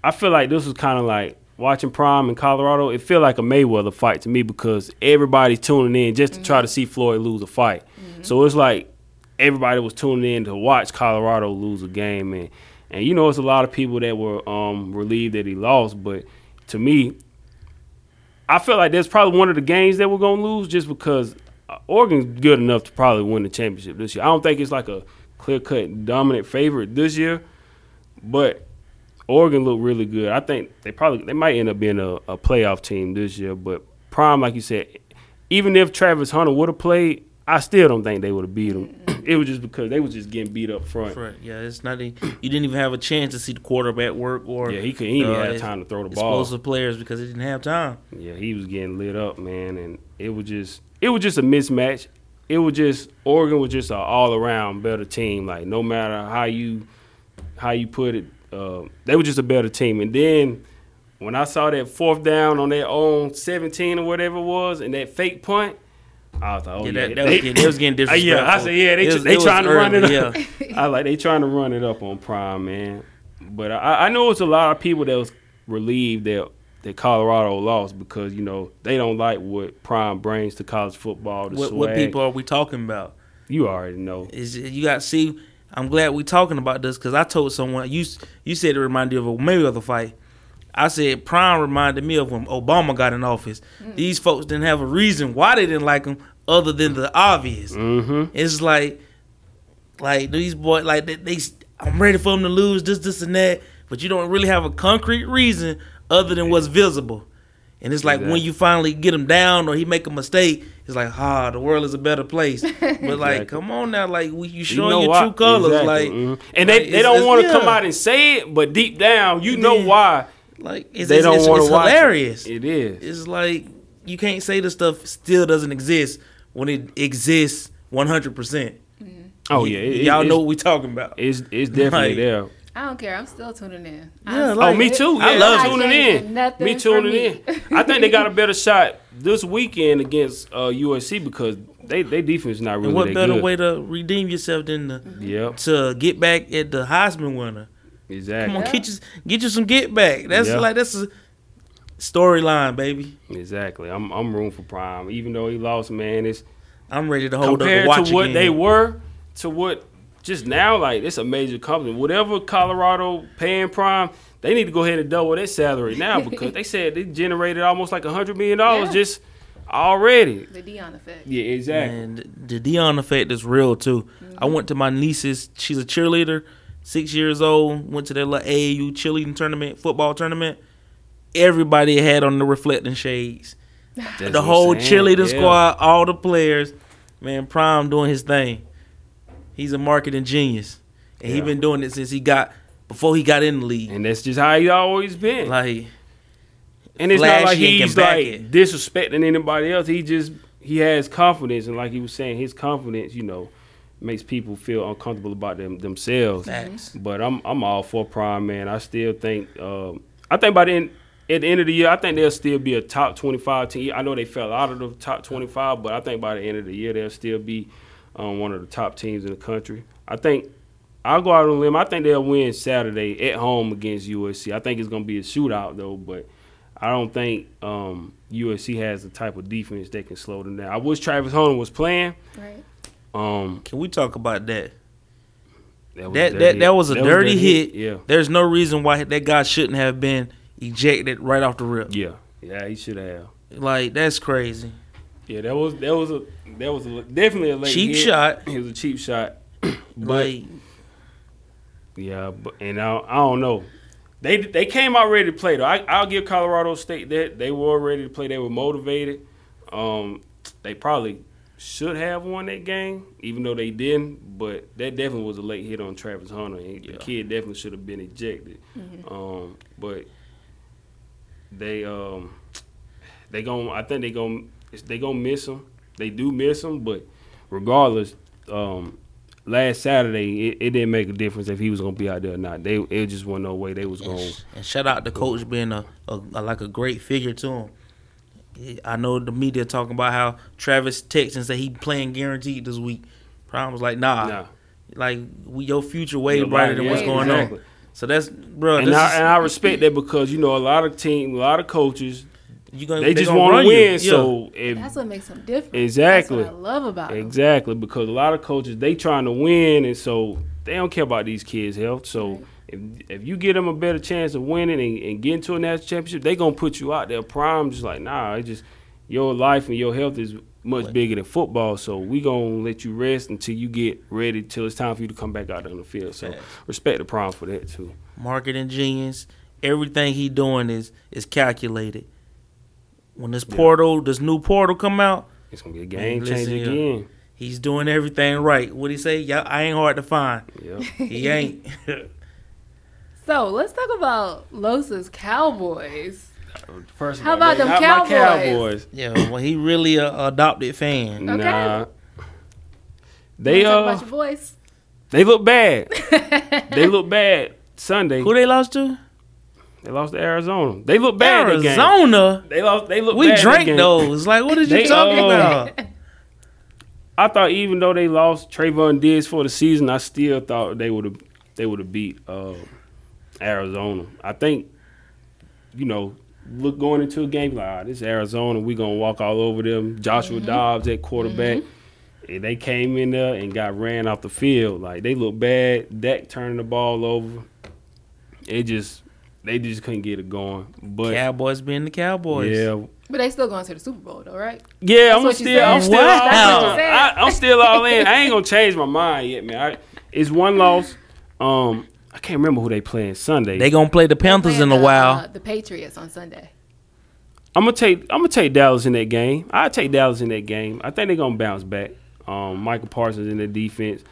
I feel like this was kind of like watching Prime in Colorado. It feel like a Mayweather fight to me because everybody's tuning in just to try to see Floyd lose a fight. So it's like everybody was tuning in to watch Colorado lose a game, and and you know it's a lot of people that were um, relieved that he lost, but to me, I feel like that's probably one of the games that we're gonna lose just because uh, Oregon's good enough to probably win the championship this year. I don't think it's like a clear cut dominant favorite this year, but Oregon looked really good. I think they probably they might end up being a, a playoff team this year, but Prime, like you said, even if Travis Hunter would have played, I still don't think they would have beat him. it was just because they was just getting beat up front. Right. Yeah, it's not. A, you didn't even have a chance to see the quarterback work or Yeah, he couldn't he didn't uh, have time to throw the ball. explosive players because they didn't have time. Yeah, he was getting lit up, man, and it was just it was just a mismatch. It was just Oregon was just an all around better team. Like no matter how you how you put it, uh, they were just a better team. And then when I saw that fourth down on their own seventeen or whatever it was, and that fake punt, I was like, oh Yeah, yeah, that, that was getting, they was getting Uh, disrespectful. yeah, I said yeah, they was- they trying to run it early, up. I like they trying to run it up on Prime, man. But I, I know it's a lot of people that was relieved that that Colorado lost because you know they don't like what Prime brings to college football. What, swag. what people are we talking about? you already know. Is you got to see. I'm glad we're talking about this because I told someone you you said it reminded you of a Mayweather fight. I said Prime reminded me of when Obama got in office. These folks didn't have a reason why they didn't like him other than the obvious. Mm-hmm. It's like, like these boys, like they, they, I'm ready for them to lose this, this, and that, but you don't really have a concrete reason other than what's visible. And it's like when you finally get him down or he make a mistake, it's like, ah, the world is a better place. But like, Exactly. come on now, like we, you You showing know your why? true colors, Exactly. like, Mhm. and like, they, they don't want to come out and say it, but deep down, you know Yeah. why like it's, they it's, don't want to watch. it. hilarious. It is. It's like you can't say the stuff still doesn't exist when it exists 100. percent oh yeah, it- y'all know what we're talking about. It's it's definitely Like- there. I don't care. I'm still tuning in. Yeah, I'm like- oh, me too. Yeah, I love I'm tuning in. nothing Me for tuning me. in. I think they got a better shot this weekend against uh, USC because they they defense is not really and what that better good. way to redeem yourself than to, Yep, to get back at the Heisman winner? exactly. Come on, Yeah. get you get you some get back. That's Yeah. like that's a storyline, baby. Exactly. I'm I'm room for Prime. Even though he lost, man, it's I'm ready to hold up compared and watch to what again. they were to what just now, like it's a major company. Whatever Colorado paying Prime, they need to go ahead and double their salary now because they said they generated almost like a hundred million dollars Yeah. just already. The Deion effect. Yeah, exactly. And the Deion effect is real too. I mm-hmm. went to my niece's. She's a cheerleader, six years old. Went to their little AAU cheerleading tournament, football tournament. Everybody had on the reflecting shades. That's the whole saying. cheerleading Yeah. squad, all the players. Man, Prime doing his thing. He's a marketing genius, and he Yeah. been doing it since he got before he got in the league. And that's just how he always been. Like and it's not like he's like it. disrespecting anybody else. He just he has confidence, and like he was saying, his confidence, you know, makes people feel uncomfortable about them themselves. Facts. But I'm I'm all for Prime, man. I still think um, I think by the end at the end of the year, I think they'll still be a top 25 team. I know they fell out of the top 25, but I think by the end of the year they'll still be um, one of the top teams in the country. I think I'll go out on a limb. I think they'll win Saturday at home against USC. I think it's going to be a shootout though, but I don't think um, USC has the type of defense that can slow them down. I wish Travis Hunter was playing. Right. Um, Can we talk about that? that That was that, dirty. that was a That dirty hit. Yeah, There's no reason why that guy shouldn't have been ejected right off the rip. yeah, yeah. He should have. Like that's crazy. Yeah, that was that was a that was a, definitely a late Cheap hit. shot. It was a cheap shot. but Like yeah, but and I, I don't know. They they came out ready to play though. I, I'll give Colorado State that they were ready to play. They were motivated. Um, they probably should have won that game, even though they didn't. But that definitely was a late hit on Travis Hunter. And Yeah. The kid definitely should have been ejected. Um, but they um they gon' I think they gon' they gonna miss him. They do miss him, but regardless, um, last Saturday it, it didn't make a difference if he was gonna be out there or not. They it just wasn't no way they was gonna. and shout out to coach being a, a, a like a great figure to him. I know the media talking about how Travis texting said he playing guaranteed this week. Prime was like, nah, Nah. like we, your future way brighter than yeah, what's going exactly. on. So that's bro. And I, is- and I respect that because you know a lot of team, a lot of coaches, you gonna, they, just gonna want to you. win. Yeah. So if That's what makes them different. Exactly. That's what I love about them. Exactly, because a lot of coaches they trying to win, and so they don't care about these kids' health. So Right. if if you give them a better chance of winning and, and getting to a national championship, they gonna put you out there. Prime just like nah, it just your life and your health is much Right. bigger than football. So we gonna let you rest until you get ready, till it's time for you to come back out on the field. So Facts. respect the Prime for that too. marketing genius. Everything he doing is is calculated. When this Yeah. portal, this new portal come out, It's gonna be a game listen changer here. again. he's doing everything right. What he say? Yeah, I ain't hard to find. Yeah. He ain't. So let's talk about Losa's Cowboys. First of How about them Cowboys? Cowboys. yeah, well, he really a adopted fan. Okay. Nah. They Wanna talk uh about your voice. they look bad. they look bad Sunday. Who they lost to? They lost to Arizona. They look bad that game. Arizona. They lost. They look. We bad that drank game. those. Like, what did you They, talking uh, about? I thought even though they lost Trevon Diggs for the season, I still thought they would have they would have beat uh, Arizona. I think you know look going into a game like ah, this Arizona, we gonna walk all over them. Joshua Dobbs at quarterback. And they came in there and got ran off the field. Like they look bad. Dak turning the ball over. It just they just couldn't get it going. But Cowboys being the Cowboys. yeah, But they still going to the Super Bowl, though, right? Yeah, That's I'm what still, I'm still, Wow. all That's what you in. I, I'm still all in. I ain't gonna change my mind yet, man. I, it's one loss. Um, I can't remember who they playing Sunday. They gonna play the Panthers in a while. Uh, the Patriots on Sunday. I'm gonna take, I'm gonna take Dallas in that game. I take Dallas in that game. I think they're gonna bounce back. Um, Micah Parsons in the defense.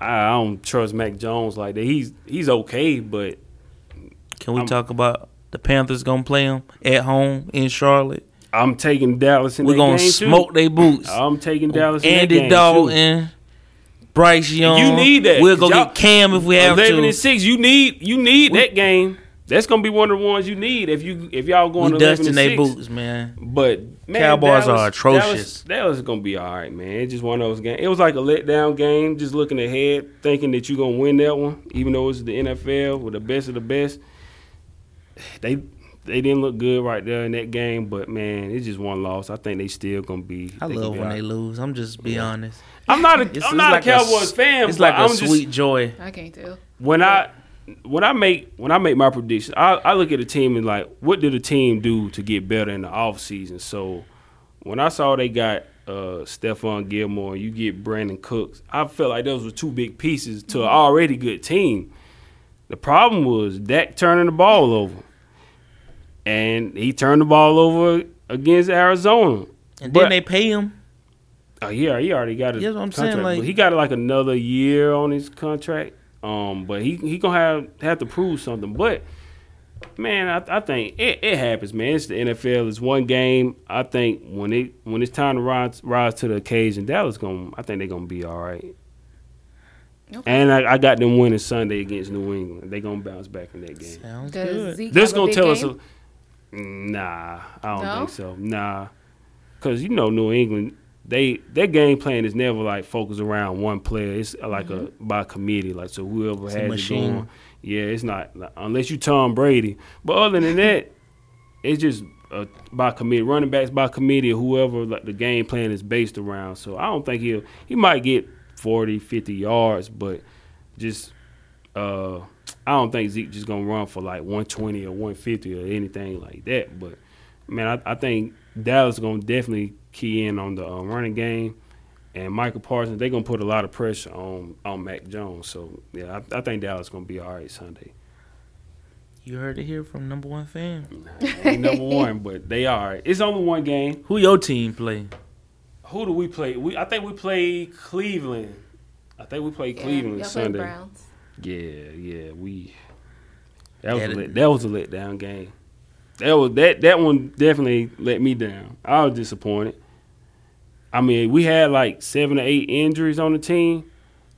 I, I don't trust Mac Jones like that. He's he's okay, but Can we I'm- talk about the Panthers gonna play them at home in Charlotte? I'm taking Dallas in We're gonna smoke their boots. I'm taking Dallas Andy. Dalton, Bryce Young. You need that, We'll go get Cam if we have Eleven to. and six. You need you need We- that game. That's gonna be one of the ones you need if you if y'all going We eleven dusting and their six. boots, man. But man, Cowboys Dallas- are atrocious. Dallas, Dallas is gonna be all right, man. It's just one of those games. It was like a letdown game. Just looking ahead, thinking that you're gonna win that one, even though it's the NFL with the best of the best. They they didn't look good right there in that game, but man, it's just one loss. I think they still gonna be. I love be when all they lose. I'm just be Yeah. honest. I'm not a It's- am it's not like a Cowboys s- fan. It's but like a I'm just, sweet joy. I can't tell. when I when I make when I make my prediction, I, I look at the team and like, what did the team do to get better in the off season? So when I saw they got uh Stephon Gilmore, you get Brandin Cooks, I felt like those were two big pieces to an already good team. The problem was Dak turning the ball over. And he turned the ball over against Arizona. And But- then they pay him. Oh, yeah, he already got Yeah, that's what I'm contract. saying, like- he got like another year on his contract. Um, but he he gonna have have to prove something. But Man, I, I think it, it happens, man. It's the NFL. It's one game. I think when it when it's time to rise rise to the occasion, Dallas gonna I think they're gonna be all right. Okay. And I, I got them winning Sunday against New England. They gonna bounce back in that game. Sounds Does good. Zeke This have gonna big tell us. game? A, nah, I don't No? think so. Nah, because you know New England, they their game plan is never like focused around one player. It's like a by committee. Like so, whoever It's a has it machine. going. Yeah, it's not like, unless you Tom Brady. But other than that, it's just uh, by committee. Running backs by committee or whoever like the game plan is based around. So I don't think he'll he might get 40, 50 yards, but just uh I don't think Zeke just gonna run for like 120 or 150 or anything like that. But man, I, I think Dallas gonna definitely key in on the uh, running game, and Micah Parsons they gonna put a lot of pressure on on Mac Jones. So yeah, I, I think Dallas gonna be all right Sunday. You heard it here from number one fan. Ain't number one, but they are. It's only one game. Who your team play? Who do we play? We I think we play Cleveland. I think we play Yeah, Cleveland y'all play Sunday. Browns. Yeah, yeah, we. That was a That- let, that was a letdown game. That was that that one definitely let me down. I was disappointed. I mean, we had like seven or eight injuries on the team,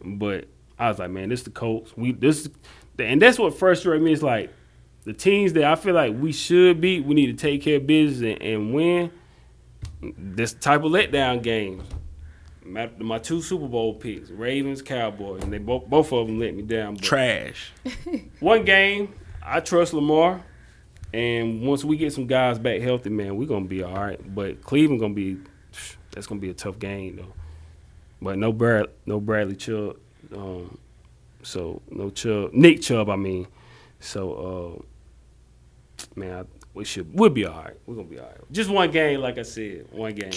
but I was like, man, this the Colts. We this, and that's what frustrated me. Is like the teams that I feel like we should beat. We need to take care of business and, and win. This type of letdown games. My, my two Super Bowl picks, Ravens, Cowboys, and they both both of them let me down. Trash. one game, I trust Lamar, and once we get some guys back healthy, man, we're gonna be all right. But Cleveland gonna be that's gonna be a tough game though. But no Brad, no Bradley Chubb, um, so no Chubb, Nick Chubb, I mean. So, uh, man, I, we should we'll be all right. We're gonna be all right. Just one game, like I said, one game.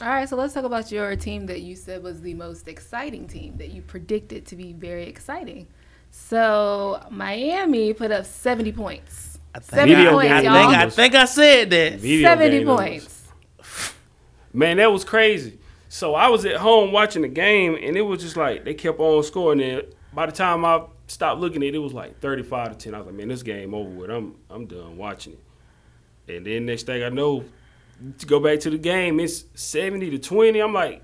All right, so let's talk about your team that you said was the most exciting team that you predicted to be very exciting. So Miami put up 70 points. I 70 Video points, I y'all. think I think I said that. Video 70 game numbers. points. Man, that was crazy. So I was at home watching the game, and it was just like they kept on scoring. And by the time I stopped looking at it, it was like thirty-five to ten. I was like, man, this game over with. I'm I'm done watching it. And then next thing I know, to go back to the game, it's seventy to twenty. I'm like,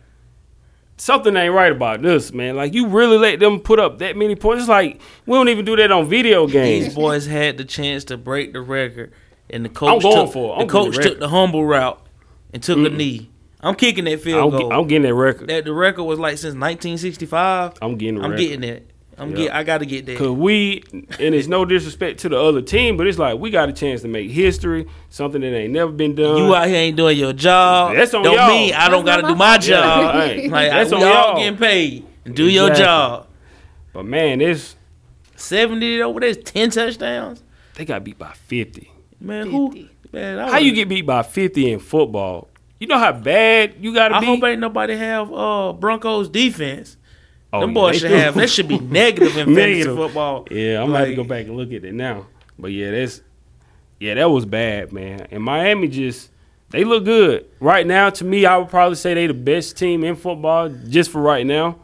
something ain't right about this, man. Like you really let them put up that many points. It's like we don't even do that on video games. These boys had the chance to break the record, and the coach going took, for it. I'm the coach the took the humble route and took a knee. I'm kicking that I'm, field ge- goal. I'm getting that record. that the record was like since 1965. I'm getting I'm record. getting it. I'm Yeah. get. I got to get there. Cause we, and it's no disrespect to the other team, but it's like we got a chance to make history, something that ain't never been done. You out here ain't doing your job. That's on don't y'all. mean I don't That's got to do my my job. Yeah, hey, like that's we on all y'all. getting paid. Do your job. but man, it's 70 over there's 10 touchdowns. they got beat by fifty. Man, who? Man, How you get beat by fifty in football? You know how bad you got to I be. hope ain't nobody have uh Broncos defense. Oh, Them boys should have. That should be negative in fantasy football. Yeah, I'm gonna have to go back and look at it now. But yeah, that's yeah, that was bad, man. And Miami just they look good right now. To me, I would probably say they the best team in football just for right now.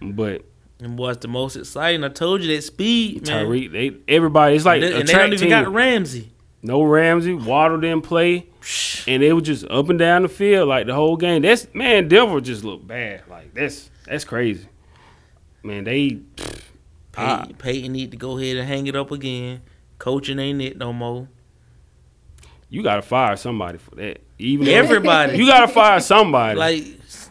But And what's the most exciting? I told you that speed, man. Tyreek, they everybody, it's like and they, and they don't even team. got Ramsey. no Ramsey, Waddle didn't play, and they were just up and down the field like the whole game. That's man, Denver just looked bad. Like that's that's crazy. Man, they Peyton, Peyton need to go ahead and hang it up again. Coaching ain't it no more. you gotta fire somebody for that. Even Everybody. you gotta fire somebody. Like,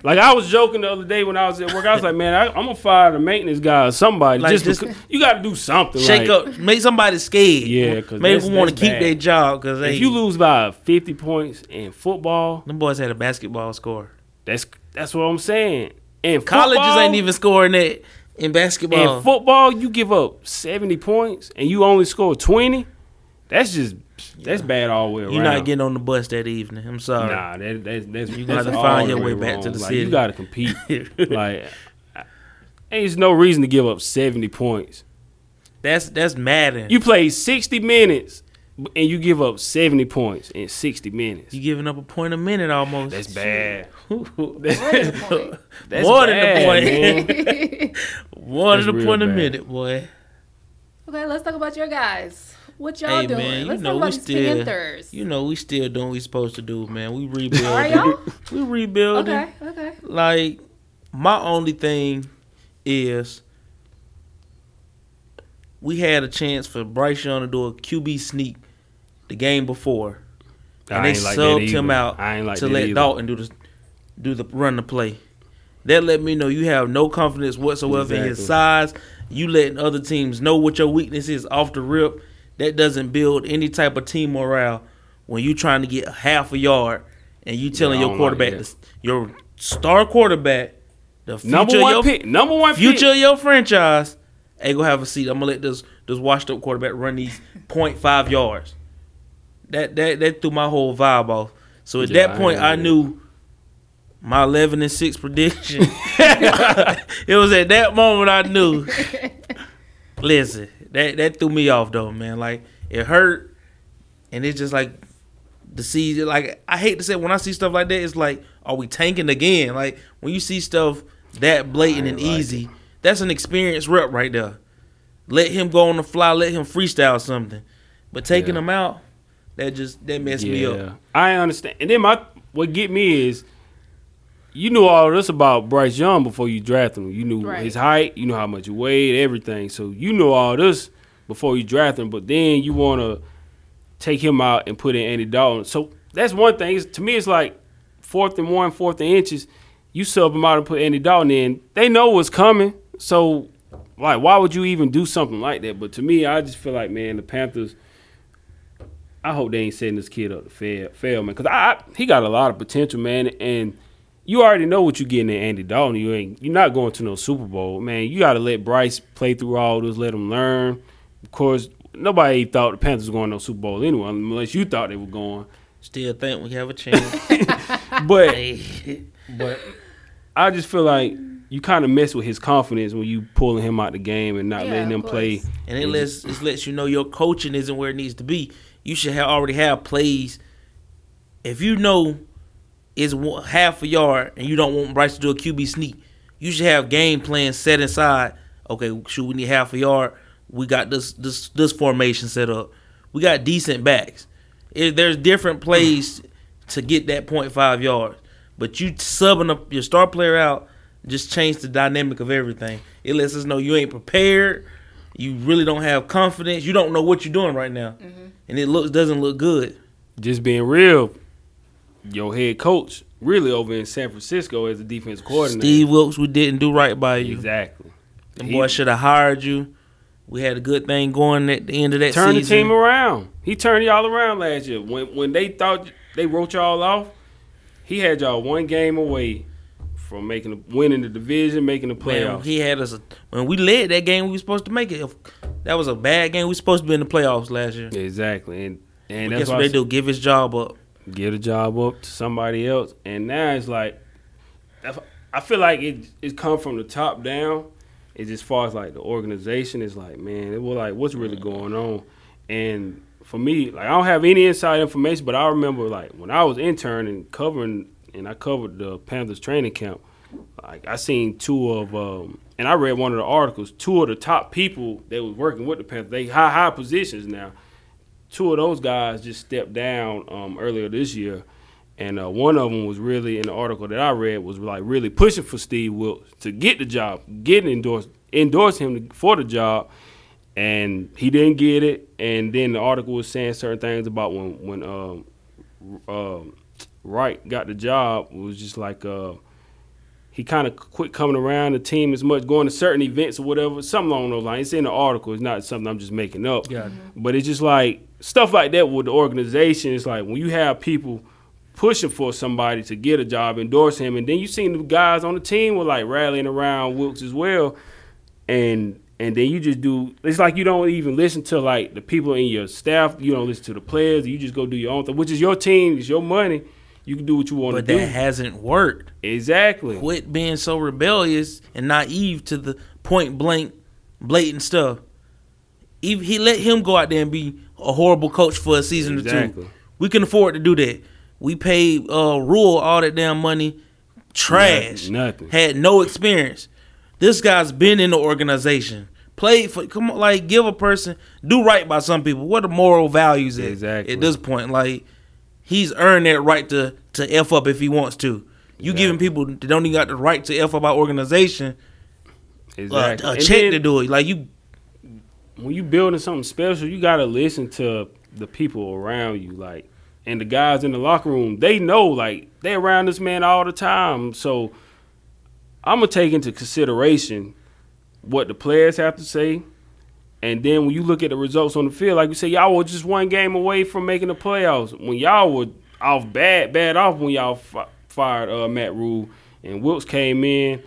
like I was joking the other day when I was at work. I was like, man, I, I'm gonna fire the maintenance guy or somebody. Like, just, just- because, you gotta do something. shake like, up, make somebody scared. Yeah, 'cause maybe that's- want to keep their job because If you lose by 50 points in football, them boys had a basketball score. that's that's what I'm saying. And Colleges football, ain't even scoring that in basketball. In football, you give up 70 points and you only score 20. That's just that's bad all the way around. You're not getting on the bus that evening. I'm sorry. Nah, that, that, that's You gotta find your way back to the like, city. You got to compete. like, I- ain't no reason to give up 70 points. That's that's Madden. You play 60 minutes and you give up 70 points in 60 minutes. You giving up a point a minute almost. That's bad. More than a point. That's More than a point. man. One That's of the real point a minute, boy. Okay, let's talk about your guys. What y'all Hey doing? man, you Let's know talk we about these still, Panthers. you know we still doing what we supposed to do, man. We Are y'all? we rebuilding. Okay, okay. Like my only thing is we had a chance for Bryce Young to do a QB sneak the game before, and I they like subbed him out like to let either. Dalton do the do the run the play. That let me know you have no confidence whatsoever in his size. You letting other teams know what your weakness is off the rip. That doesn't build any type of team morale when you trying to get half a yard and you telling Yeah, your don't like quarterback, your star quarterback, the future Number of one your, pick. Number one future pick. of your franchise, ain't gonna have a seat. I'm gonna let this this washed up quarterback run these 0.5 yards. That that that threw my whole vibe off. So at Yeah, that point, ain't I knew my 11 and six prediction. it was at that moment I knew. Listen, that that threw me off though, man. Like it hurt, and it's just like the season. Like I hate to say it, when I see stuff like that, it's like, are we tanking again? Like when you see stuff that blatant and like easy, that's an experienced rep right there. Let him go on the fly. Let him freestyle something. But taking Yeah. him out, that just that messed me up. I understand. And then my what get me is, you knew all this about Bryce Young before you drafted him. You knew Right. his height, you know how much he weighed, everything. So you know all this before you drafted him. But then you want to take him out and put in Andy Dalton. So that's one thing. It's, to me, it's like fourth and one, fourth and inches. You sub him out and put Andy Dalton in. They know what's coming. So like, why would you even do something like that? But to me, I just feel like, man, the Panthers. I hope they ain't setting this kid up to fail, fail man. Cause I, I he got a lot of potential, man. And you already know what you're getting in Andy Dalton. You ain't you're not going to no Super Bowl, man. You got to let Bryce play through all this, let him learn. Of course, nobody thought the Panthers were going to no Super Bowl anyway, unless you thought they were going. Still think we have a chance. But but I just feel like you kind of mess with his confidence when you pulling him out the game and not Yeah, letting him play. And it lets it lets you know your coaching isn't where it needs to be. You should have already have plays. If you know it's one- half a yard and you don't want Bryce to do a QB sneak, you should have game plans set inside. Okay, should we need half a yard? We got this this this formation set up. We got decent backs. If there's different plays to get that 0.5 yards, but you subbing up your star player out just change the dynamic of everything. It lets us know you ain't prepared. You really don't have confidence. You don't know what you're doing right now, mm-hmm. and it looks doesn't look good. Just being real, your head coach really over in San Francisco as a defense coordinator. Steve Wilks, we didn't do right by you. Exactly. The boy should have hired you. We had a good thing going at the end of that Turn the season. team around. He turned y'all around last year. When when they thought they wrote y'all off, he had y'all one game away from making winning the division, making the Man, playoffs. he had us a, when we led that game. We were supposed to make it. If- That was a bad game. We were supposed to be in the playoffs last year. exactly, and and that's guess what they do? Give his job up. give the job up to somebody else. And now it's like, I feel like it it come from the top down. It's as far as like the organization is like, man, it was like what's really going on. And for me, like I don't have any inside information, but I remember like when I was interning covering, and I covered the Panthers training camp. Like I seen two of, um, and I read one of the articles. Two of the top people that was working with the Panthers, they high high positions now two of those guys just stepped down um, earlier this year, and uh, one of them was really in the article that I read was like really pushing for Steve Wilks to get the job, getting endorsed, endorse him for the job, and he didn't get it. And then the article was saying certain things about when when um, um, Reich got the job it was just like. Uh, he kind of quit coming around the team as much, going to certain events or whatever, something along those lines. It's in the article. It's not something I'm just making up. Yeah. But it's just like stuff like that with the organization. It's like when you have people pushing for somebody to get a job, endorse him, and then you seen the guys on the team were like rallying around Wilks as well, and and then you just do. It's like you don't even listen to like the people in your staff. You don't listen to the players. You just go do your own thing, which is your team, it's your money. You can do what you want to do. But that hasn't worked. exactly. Quit being so rebellious and naive to the point blank, blatant stuff. He, he let him go out there and be a horrible coach for a season or two. We can afford to do that. We paid uh, Rhule all that damn money. Trash. Nothing. Had no experience. This guy's been in the organization, played for come on, like give a person do right by some people. What the moral values is Exactly. at this point? Like he's earned that right to to f up if he wants to. You giving people that don't even got the right to f up our organization uh, Exactly. a And check then to do it. Like you, when you building something special, you gotta listen to the people around you, like and the guys in the locker room. They know, like they around this man all the time. So I'm gonna take into consideration what the players have to say, and then when you look at the results on the field, like you say, y'all were just one game away from making the playoffs. When y'all were off bad, bad off when y'all fi- fired uh, Matt Rhule and Wilks came in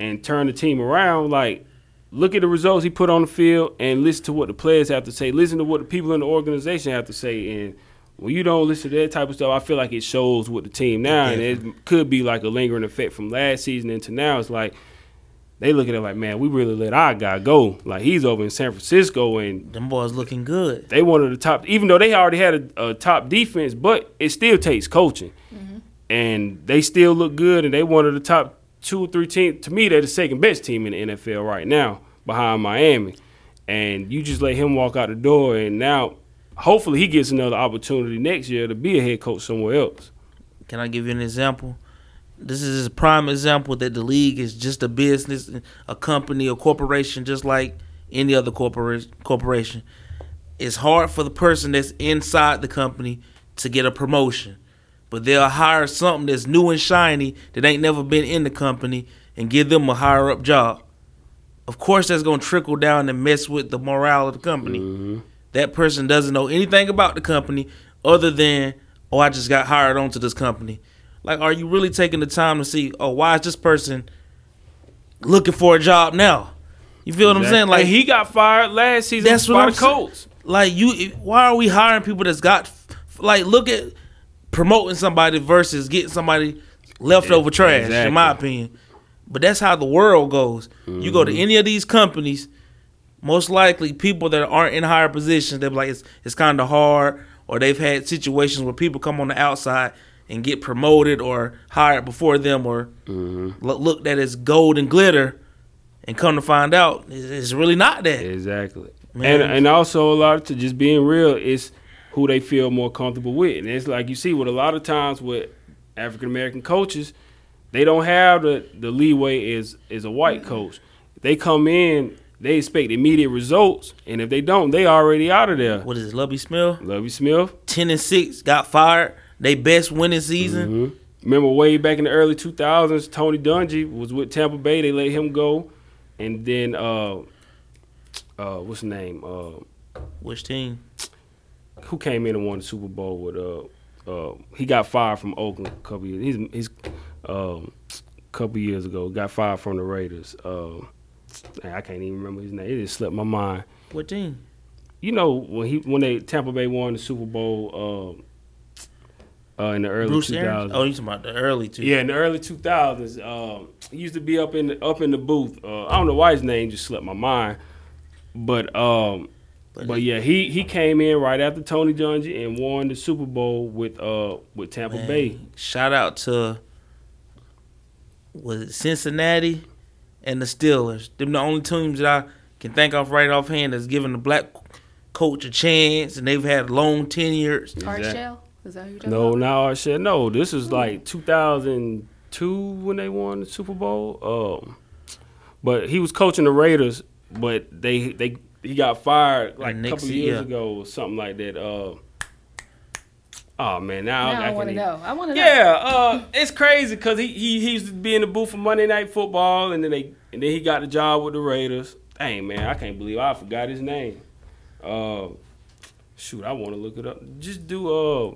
and turned the team around, like look at the results he put on the field and listen to what the players have to say. Listen to what the people in the organization have to say. And when you don't listen to that type of stuff, I feel like it shows with the team now. And it could be like a lingering effect from last season into now. It's like they look at it like, man, we really let our guy go. Like he's over in San Francisco and them boys looking good. they wanted the top, even though they already had a, a top defense, but it still takes coaching. Mm-hmm. And they still look good, and they one of the top two or three teams. To me, they're the second best team in the NFL right now, behind Miami. And you just let him walk out the door, and now hopefully he gets another opportunity next year to be a head coach somewhere else. Can I give you an example? This is a prime example that the league is just a business, a company, a corporation, just like any other corporation. Corporation. It's hard for the person that's inside the company to get a promotion, but they'll hire something that's new and shiny that ain't never been in the company and give them a higher up job. Of course, that's gonna trickle down and mess with the morale of the company. Mm-hmm. That person doesn't know anything about the company other than, oh, I just got hired onto this company. Like, are you really taking the time to see, oh, why is this person looking for a job now? You feel what I'm saying? Like and he got fired last season That's what by I'm the saying. Colts. like you why are we hiring people that's got like look at promoting somebody versus getting somebody leftover trash in my opinion but that's how the world goes you go to Mm-hmm. any of these companies most likely people that aren't in higher positions they're like it's, it's kind of hard or they've had situations where people come on the outside and get promoted or hired before them or Mm-hmm. looked at as gold and glitter and come to find out it's, really not that Exactly. Man. And and also a lot to just being real is who they feel more comfortable with. And it's like you see with a lot of times with African American coaches, they don't have the, the leeway as as a white coach. They come in, they expect immediate results, and if they don't, they already out of there. what is it Lovie Smith Lovie Smith. 10 and 6 got fired they best winning season Mhm. Remember way back in the early 2000s, Tony Dungy was with Tampa Bay. They let him go, and then uh, uh, what's his name? Uh, which team who came in and won the Super Bowl with uh uh he got fired from Oakland a couple years he's he's um couple years ago got fired from the Raiders. Um I can't even remember his name. It just slipped my mind. what team You know when he when they Tampa Bay won the Super Bowl um uh, in the early Bruce 2000s. Arians oh you talking about the early two Yeah, in the early 2000s, um, he used to be up in the, up in the booth. Uh, I don't know why his name just slipped my mind, but um, But but, yeah, he he came in right after Tony Dungy and won the Super Bowl with uh with Tampa Man, Bay. shout out to was it Cincinnati and the Steelers them the only teams that I can think of right offhand that's given the black coach a chance and they've had long tenures Art Exact- Shell? Is that who talking No, about? now I said no. This is like 2002 when they won the Super Bowl. Um, but he was coaching the Raiders, but they they he got fired like a couple year. years ago or something like that. Uh, oh man, now, Now I, can't want to even- know. I want to know. Yeah, uh, it's crazy because he, he he used to be in the booth for Monday Night Football, and then they and then he got the job with the Raiders. Dang man, I can't believe I forgot his name. Uh, shoot, I want to look it up. Just do uh,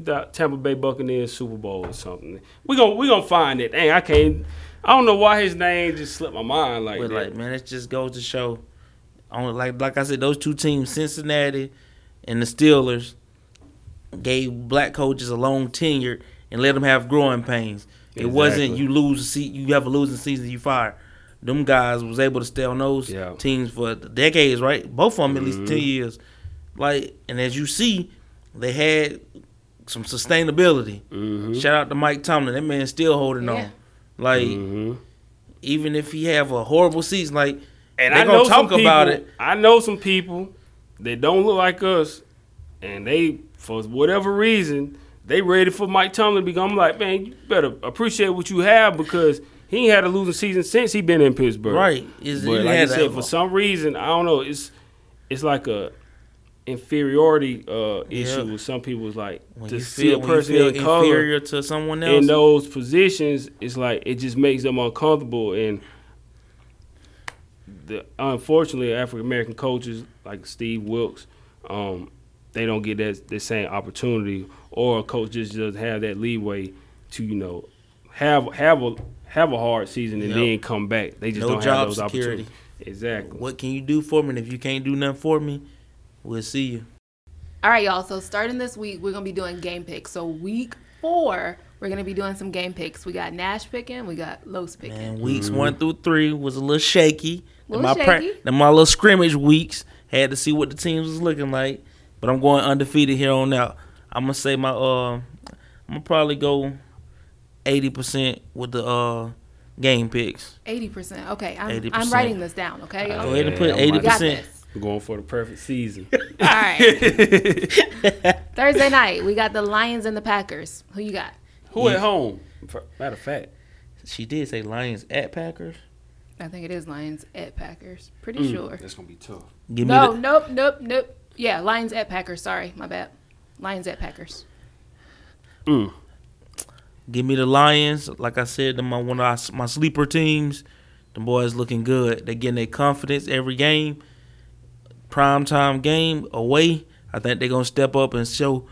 two Tampa Bay Buccaneers Super Bowl or something. We gonna we gonna find it. Dang, I can't. I don't know why his name just slipped my mind like but that. like man it just goes to show on like like I said those two teams Cincinnati and the Steelers gave black coaches a long tenure and let them have growing pains. It wasn't you lose a seat, you have a losing season you fire. Them guys was able to stay on those Yeah. teams for decades, right? Both of them at least Mhm. ten years. Like and as you see, they had some sustainability. hmm Shout out to Mike Tomlin. That man still holding Yeah. on. Like hmm even if he have a horrible season, like And They I gonna know some talk about people- it. I know some people that don't look like us, and they for whatever reason they ready for Mike Tomlin to be. I'm like, man, you better appreciate what you have because he ain't had a losing season since he been in Pittsburgh. Right. Is But like I had said, that- for some reason, I don't know. It's it's like a inferiority uh, issue with some people. is like when to see feel, a person feel in inferior to someone else. in those positions, it's like it just makes them uncomfortable. And the unfortunately, African American coaches like Steve Wilks, um, they don't get that the same opportunity, or a coach just doesn't have that leeway to you know have have a have a hard season and Yep. then come back. They just No don't job have those security. opportunities. Exactly. what can you do for me? And if you can't do nothing for me, we'll see you. All right, y'all. So starting this week, we're gonna be doing game picks. So week four, we're gonna be doing some game picks. We got Nash picking, we got Los picking. Man, weeks one through three was a little shaky. Little my shaky. them my little scrimmage weeks had to see what the teams was looking like. But I'm going undefeated here on out. I'm gonna say my uh, I'm gonna probably go eighty percent with the uh game picks. Eighty percent. Okay, I'm, 80%. I'm writing this down. Okay. All Go Okay. ahead and put eighty We got percent. This. I'm going for the perfect season. All right. Thursday night, we got the Lions and the Packers. Who you got? Who at home? For- Matter of fact, She did say Lions at Packers. I think it is Lions at Packers. Pretty Mm. sure. that's gonna be tough. Give me No, the, nope, nope, nope. Yeah, Lions at Packers. Sorry, my bad. Lions at Packers. Mm. give me the Lions. Like I said, them my one of my sleeper teams. The boys looking good. They getting their confidence every game. Prime time game away. I think they're gonna step up and show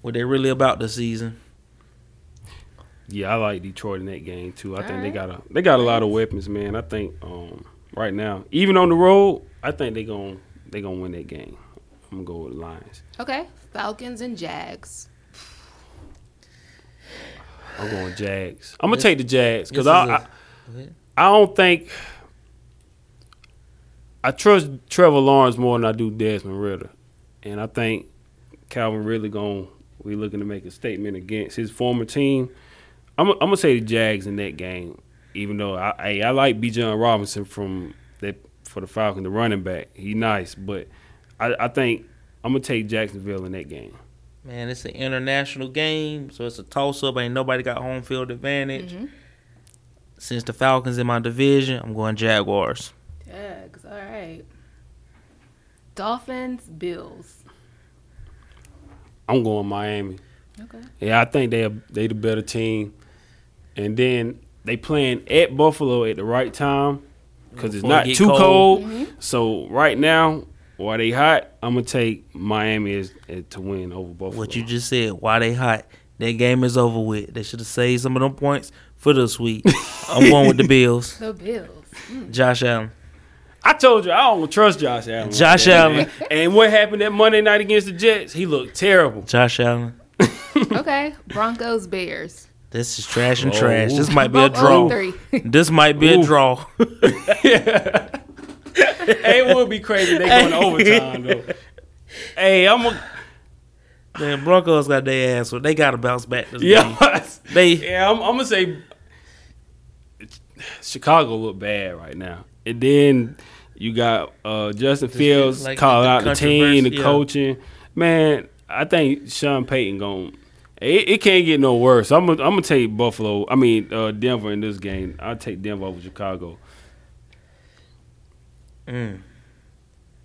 what they're really about this season. Yeah, I like Detroit in that game too. I think they got a they got a lot of weapons, man. I think um, right now, even on the road, I think they gon' they gonna win that game. I'm gonna go with the Lions. Okay, Falcons and Jags. I'm going Jags. I'm gonna This- take the Jags because this I, is a- I I don't think I trust Trevor Lawrence more than I do Desmond Ridder, and I think Calvin Ridley going we looking to make a statement against his former team. I'm I'm gonna say the Jags in that game, even though I I, I like Bijan Robinson from that for the Falcons, the running back. He nice, but I, I think I'm gonna take Jacksonville in that game. Man, it's an international game, so it's a toss up. Ain't nobody got home field advantage. Mhm. Since the Falcons in my division, I'm going Jaguars. Jags. All right. Dolphins, Bills. I'm going Miami. Okay. Yeah, I think they they the better team, and then they playing at Buffalo at the right time because it's Before it not too cold. cold. Mm-hmm. So right now, while they hot, I'm gonna take Miami as, as to win over Buffalo. What you just said, why they hot? That game is over with. They should have saved some of them points for this week. I'm going with the Bills. The Bills. Mm. Josh Allen. I told you I don't trust Josh Allen. Josh that, Allen. And what happened that Monday night against the Jets? He looked terrible. Josh Allen. okay. Broncos, Bears. This is trash and Oh. trash. This might be a draw. This might be a draw. hey, it would be crazy if they going to overtime though. Hey, I'm a Man, Broncos got their ass, so they got to bounce back this game. yeah. They Yeah, I'm, I'm gonna say Chicago look bad right now, and then you got uh, Justin Fields like calling out the team, the yeah. coaching. Man, I think Sean Payton going it, it can't get no worse. I'm gonna I'm gonna take Buffalo. I mean uh, Denver in this game. I'll take Denver over Chicago. mm.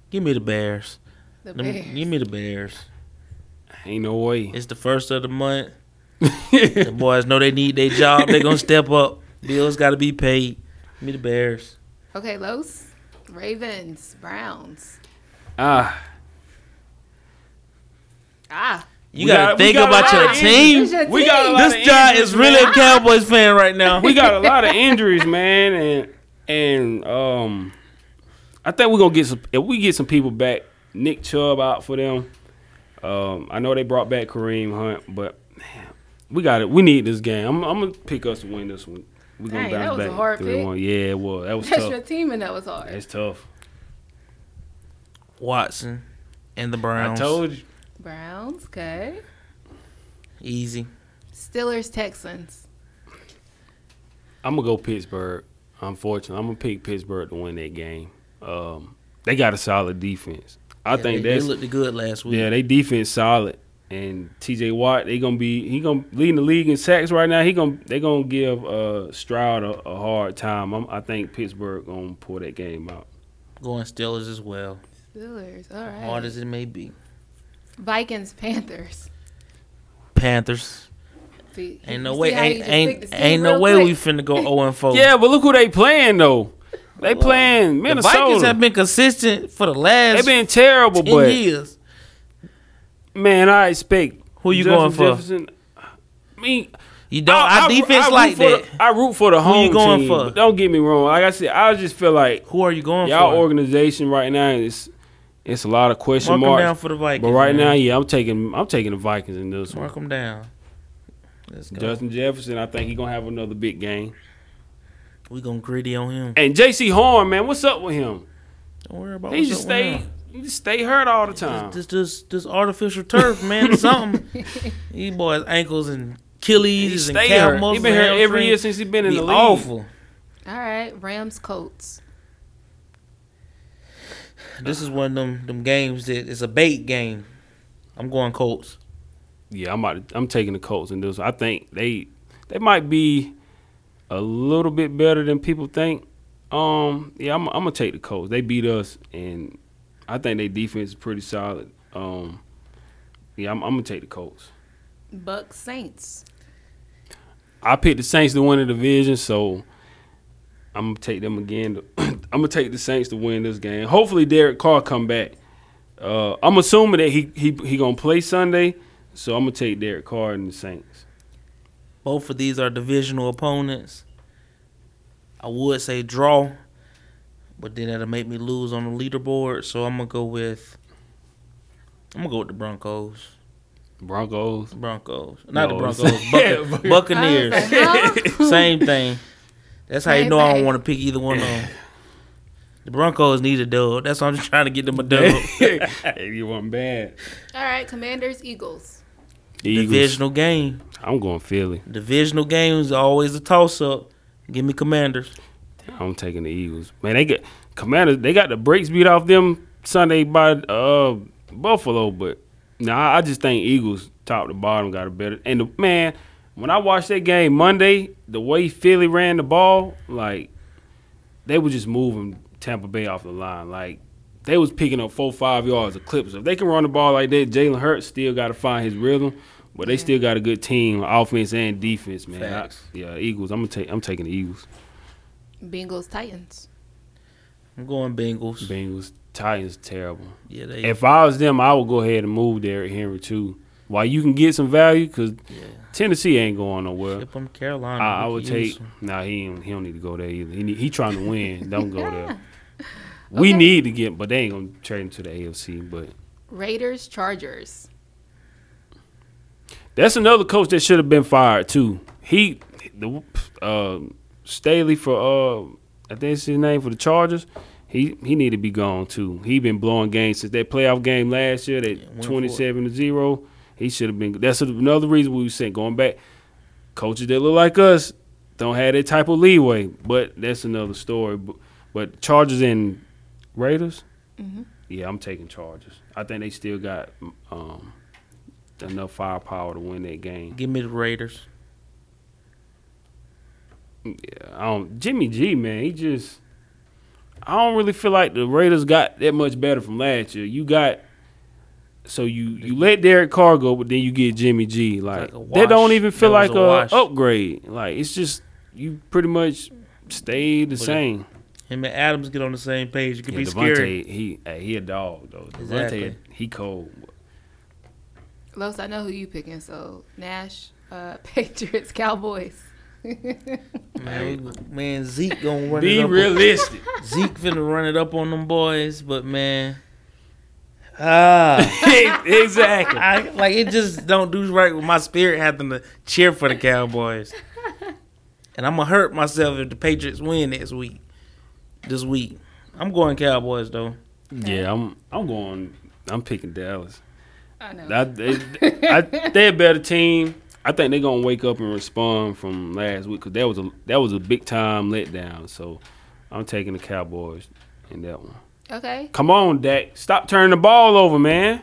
Give me the Bears. The Them- Bears. Give me the Bears. Ain't no way. It's the first of the month. the boys know they need their job. They gonna step up. Bills got to be paid. Give me the Bears. Okay, Los. Ravens, Browns. Ah, Ah. You We gotta got- we think got about your of team. It's your we got a lot This of guy injuries, is really man. a Cowboys fan right now. we got a lot of injuries, man, and and um, I think we're gonna get some. If we get some people back, Nick Chubb out for them. Um, I know they brought back Kareem Hunt, but man, we got it. We need this game. I'm, I'm gonna pick us to win this one. We gonna Dang, that bounce was a back. hard 3-1. Yeah, it was. That was That's tough. your team, and that was hard. That's tough. Watson and the Browns. I told you. Browns, okay. Easy. Steelers, Texans. I'm gonna go Pittsburgh. Unfortunately, I'm gonna pick Pittsburgh to win that game. Um, they got a solid defense. I Yeah, think they, that's they looked good last week. yeah, they defense solid. And T.J. Watt, they gonna be he gonna leading the league in sacks right now. He gonna they gonna give uh, Stroud a, a hard time. I'm, I think Pittsburgh gonna pull that game out. Going Steelers as well. Steelers. All right. Hard as it may be. Vikings, Panthers. Panthers. See, Ain't no way. see Ain't ain't, ain't no real way quick? we finna go 0 and 4. Yeah, but look who they playing though. They playing Minnesota. The Vikings have been consistent for the last. they last been terrible, 10 but years. Man, I expect Who you Justin going for? Jefferson, I mean, You don't. I- I- defense I like that. The, I root for the home. Who you going team, for? don't get me wrong. Like I said, I just feel like Who are you going y'all for? organization right now is it's a lot of question Mark marks. down for the Vikings. but right man. now, yeah, I'm taking I'm taking the Vikings in this one. mark them down. Let's go. Justin Jefferson, I think he gonna have another big game. we gonna gritty on him. And Jaycee Horn, man, what's up with him? Don't worry about. He just up with stay just stay hurt all the time. This this this artificial turf, man. is something. These boys ankles and He Achilles and stay calf hurt. He muscles. been and hurt every year since he been in Be the league. awful. All right, Rams, Colts. This is one of them them games that it's a bait game. I'm going Colts. Yeah, I'm about to, I'm taking the Colts in this. I think they they might be a little bit better than people think. Um, yeah, I'm, I'm gonna take the Colts. They beat us, and I think their defense is pretty solid. Um, yeah, I'm, I'm gonna take the Colts. Bucks, Saints. I picked the Saints to win the division, so I'm gonna take them again. I'm gonna take the Saints to win this game. Hopefully, Derek Carr come back. Uh, I'm assuming that he he he gonna play Sunday, so I'm gonna take Derek Carr and the Saints. Both of these are divisional opponents. I would say draw, but then that'll make me lose on the leaderboard. So I'm gonna go with. I'm gonna go with the Broncos. Broncos. Broncos, not No, the Broncos. Bucca- I Buccaneers. was like, huh? Same thing. That's how you Same know I don't want to pick either one of them. The Broncos need a dub. That's why I'm just trying to get them a dub. hey, you want bad. All right, Commanders, Eagles. Eagles. Divisional game. I'm going Philly. Divisional games are always a toss up. Give me Commanders. I'm taking the Eagles. Man, they get Commanders. They got the brakes beat off them Sunday by uh, Buffalo, but nah, I just think Eagles top to bottom got a better. And the, man, when I watched that game Monday, the way Philly ran the ball, like they were just moving Tampa Bay off the line. Like they was picking up four, five yards of clips. If they can run the ball like that, Jalen Hurts still got to find his rhythm. But they still got a good team, offense and defense, man. I- yeah, Eagles. I'm gonna take. I'm taking the Eagles. Bengals, Titans. I'm going Bengals. Bengals, Titans, terrible. Yeah, they. If I was them, I would go ahead and move Derrick Henry too. While you can get some value, because yeah. Tennessee ain't going nowhere. Ship them to Carolina. I, I would take. them. Nah, he ain't, he don't need to go there either. He need, he trying to win. don't go there. We Okay. need to get, but they ain't gonna trade him to the AFC. But Raiders, Chargers. that's another coach that should have been fired too. He, the uh, Staley for uh, I think it's his name for the Chargers. He he need to be gone too. He been blowing games since that playoff game last year, that went twenty seven to zero. He should have been. That's another reason we were saying going back. Coaches that look like us don't have that type of leeway, but that's another story. But, but Chargers and Raiders, Mhm. yeah, I'm taking Chargers. I think they still got um, enough firepower to win that game. Give me the Raiders. Yeah, I don't. Jimmy G, man, he just. I don't really feel like the Raiders got that much better from last year. You got. So you you let Derek Carr go, but then you get Jimmy G. Like, like that don't even feel That like a a, upgrade. Like it's just you pretty much stayed the But same. Him and Adams get on the same page. It could Yeah, be Davante, scary. he hey, he a dog though. Davante, Exactly. he cold. Los, I know who you picking. So Nash, uh, Patriots, Cowboys. Man, we- man, Zeke gonna run Be it up. Be realistic. On, Zeke finna run it up on them boys, but man, ah, exactly. I like it. Just don't do right with my spirit having to cheer for the Cowboys, and I'm gonna hurt myself if the Patriots win next week. This week, I'm going Cowboys though. Yeah, I'm I'm going. I'm picking Dallas. I know. I, they, I, they're a better team. I think they're gonna wake up and respond from last week because that was a that was a big time letdown. So I'm taking the Cowboys. in that one. Okay. Come on, Dak. Stop turning the ball over, man.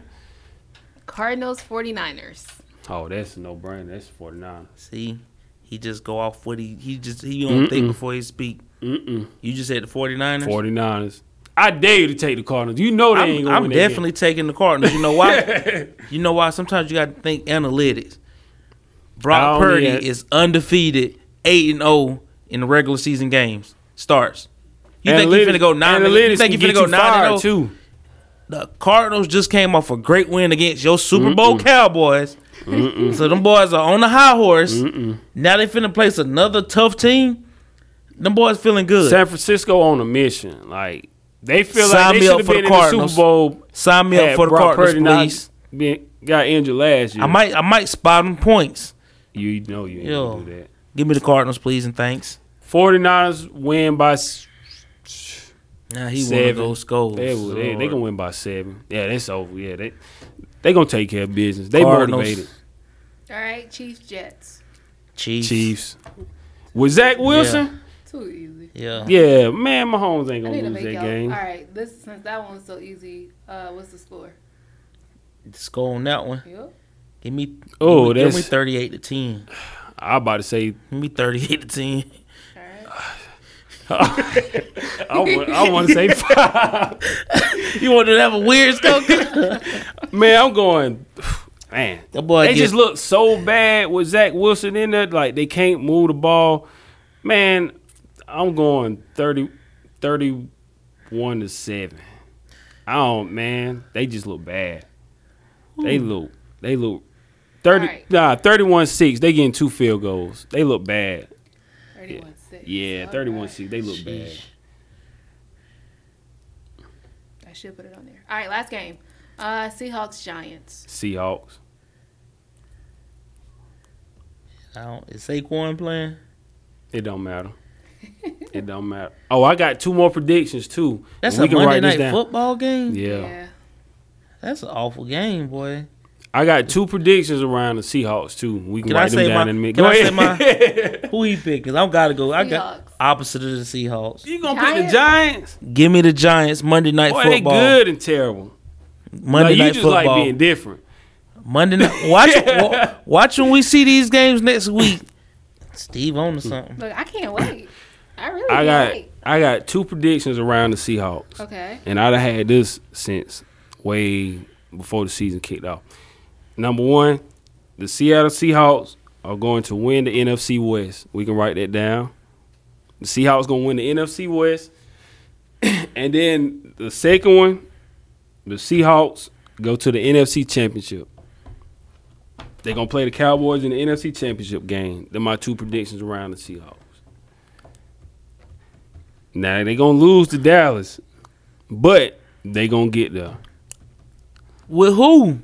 Cardinals 49ers. Oh, that's no brainer. That's 49. See, he just go off what he he just he don't think before he speak. Mm-mm. You just said the 49ers? 49ers. I dare you to take the Cardinals. You know they ain't I'm, gonna I'm win that definitely taking the Cardinals. You know why? you know why? Sometimes you got to think analytics. Brock Purdy is undefeated, eight and zero in the regular season games. Starts. You think he finna go nine? and- oh? You think he can finna go nine and zero? too. The Cardinals just came off a great win against your Super Bowl Cowboys. So them boys are on the high horse. Now they finna place another tough team. Them boys feeling good. San Francisco on a mission. Like they feel Sign like they should have been the in the Cardinals. Super Bowl. Sign me up for the Brock Cardinals, Purdy not please. been- got injured last year. I might I might spot them points. You know you ain't Yo. gonna do that. Give me the Cardinals, please, and thanks. 49ers win by s- Now he one of those goals. they will- they they gonna win by seven. Yeah, that's over. Yeah, they they gonna take care of business. They Cardinals. motivated. All right, Chiefs Jets. Chiefs. Chiefs. With Zach Wilson, Too easy. Yeah. yeah, man, Mahomes ain't gonna need to lose make that y'all. game. All right, this since that one's so easy. Uh, what's the score? The score on that one. Yep. Give me. Oh, give me, give me that's- thirty-eight to ten. I about to say Give me thirty-eight to ten. I want, I want to say five. You want to have a weird score? Man, I'm going. Man, That boy they get- just look so bad with Zach Wilson in there. Like they can't move the ball. Man, I'm going 30, 31 to seven. I don't. Man, they just look bad. They hmm. look. They look. Thirty. Alright. Nah, thirty-one six. They getting two field goals. They look bad. 31 6. Yeah, thirty-one six. They look bad. I should put it on there. All right, last game. Uh, Seahawks Giants. Seahawks. I don't, is Saquon playing? It don't matter. it don't matter. Oh, I got two more predictions too. That's We a can Monday write night down. football game. Yeah. That's an awful game, boy. I got two predictions around the Seahawks too. We can, Can I write them down my- in a minute. can Go I say ahead. Who he pick? Cause I gotta go. I got opposite of the Seahawks. you gonna pick the Giants? Giants? Give me the Giants Monday night Boy, they good and terrible. Monday like, you night just football. like being different. Monday night. Watch, wa- watch when we see these games next week. Steve on to something. Look, I can't wait. I really I can't got wait. I got two predictions around the Seahawks. Okay. And I'd have had this since way before the season kicked off. Number one, the Seattle Seahawks are going to win the NFC West. We can write that down. The Seahawks to win the NFC West. and then the second one, the Seahawks go to the NFC Championship. They're going to play the Cowboys in the NFC Championship game. They're my two predictions around the Seahawks. Now, they're going to lose to Dallas, but they're going to get there. With who?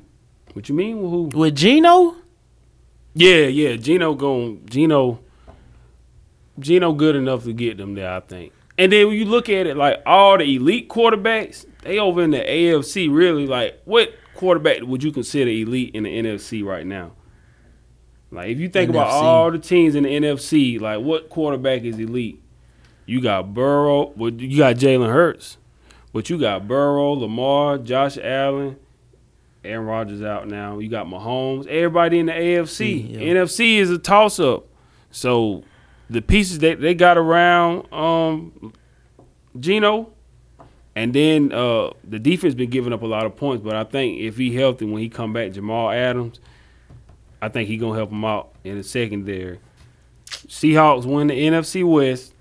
What you mean? Who? With Geno? Yeah, yeah. Geno going Geno Geno good enough to get them there, I think. And then when you look at it, like all the elite quarterbacks, they over in the AFC really like what quarterback would you consider elite in the NFC right now? Like if you think about all the teams in the NFC, like what quarterback is elite? You got Burrow, well, you got Jalen Hurts, but you got Burrow, Lamar, Josh Allen, Aaron Rodgers out now. You got Mahomes. Everybody in the AFC. Yeah. NFC is a toss up. So the pieces that they got around um Geno, and then uh the defense been giving up a lot of points. But I think if he healthy when he come back, Jamal Adams, I think he gonna help him out in the secondary. Seahawks win the NFC West.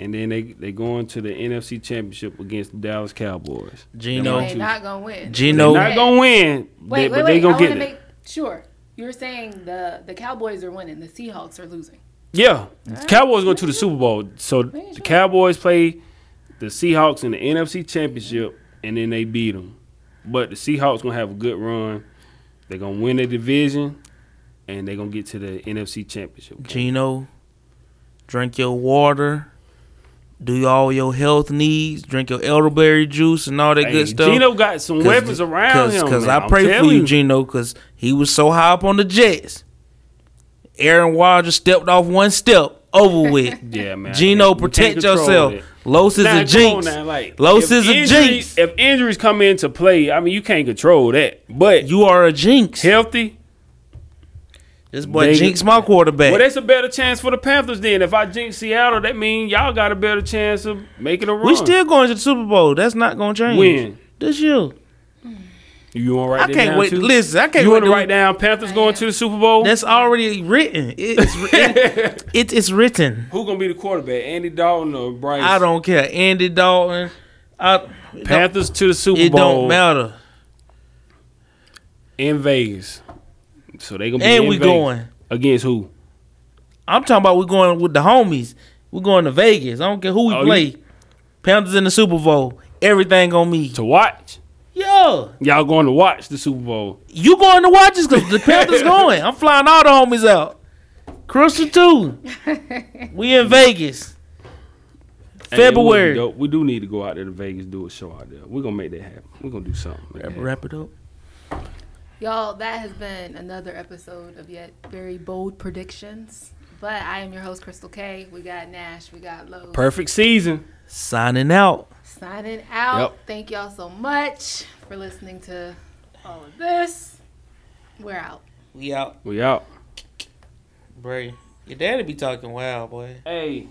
And then they they going to the NFC Championship against the Dallas Cowboys. Geno. They're not gonna win. Geno. They're not gonna win, Wait, they, wait, but wait. they I gonna want get to it. make sure. You're saying the the Cowboys are winning, the Seahawks are losing. Yeah, Cowboys go to the Super Bowl. So Make the. Cowboys play the Seahawks in the NFC Championship, and then they beat them. But the Seahawks gonna have a good run. They're gonna win the division, and they're gonna get to the NFC Championship. Geno. Drink your water. Do all your health needs. Drink your elderberry juice and all that Hey, good stuff. Geno got some weapons around him. Because. I pray for you, Geno, because he was so high up on the Jets. Aaron Rodgers stepped off one step, over with. Yeah, man. Geno, protect yourself. it. Los is Now, a jinx. now, like, Los is a jinx. If injuries come into play, I mean, you can't control that. But You are a jinx. healthy, This boy They- jinx my quarterback. well, that's a better chance for the Panthers. Then, if I jinx Seattle, that means y'all got a better chance of making a run. we still going to the Super Bowl. That's not gonna change. win. this year? You want to write I can't down wait. Too? Listen, I can't You wait want to to write down Panthers going to the Super Bowl? That's already written. It's it, it, it's written. Who gonna be the quarterback? Andy Dalton or Bryce? I don't care. Andy Dalton. I, Panthers to the Super it Bowl It don't matter. in Vegas. So they gonna be And in we Vegas. going. against who? I'm talking about we going with the homies. We're going to Vegas. I don't care who we Oh, play. you- Panthers in the Super Bowl. Everything on me. To watch. Yo, Y'all going to watch the Super Bowl? You going to watch us because the Panthers going. I'm flying all the homies out. Crystal too. we in Vegas. Hey, it would be February. dope. We do need to go out there to Vegas, do a show out there. We're gonna make that happen. We're gonna do something. Wrap, wrap it up. Y'all, that has been another episode of yet very bold predictions. But I am your host, Crystal K. We got Nash, we got Lowe. Perfect season. Signing out. Signing out. Yep. Thank y'all so much for listening to all of this. We're out. We out. We out. Bray. Your daddy be talking wild, boy. Hey,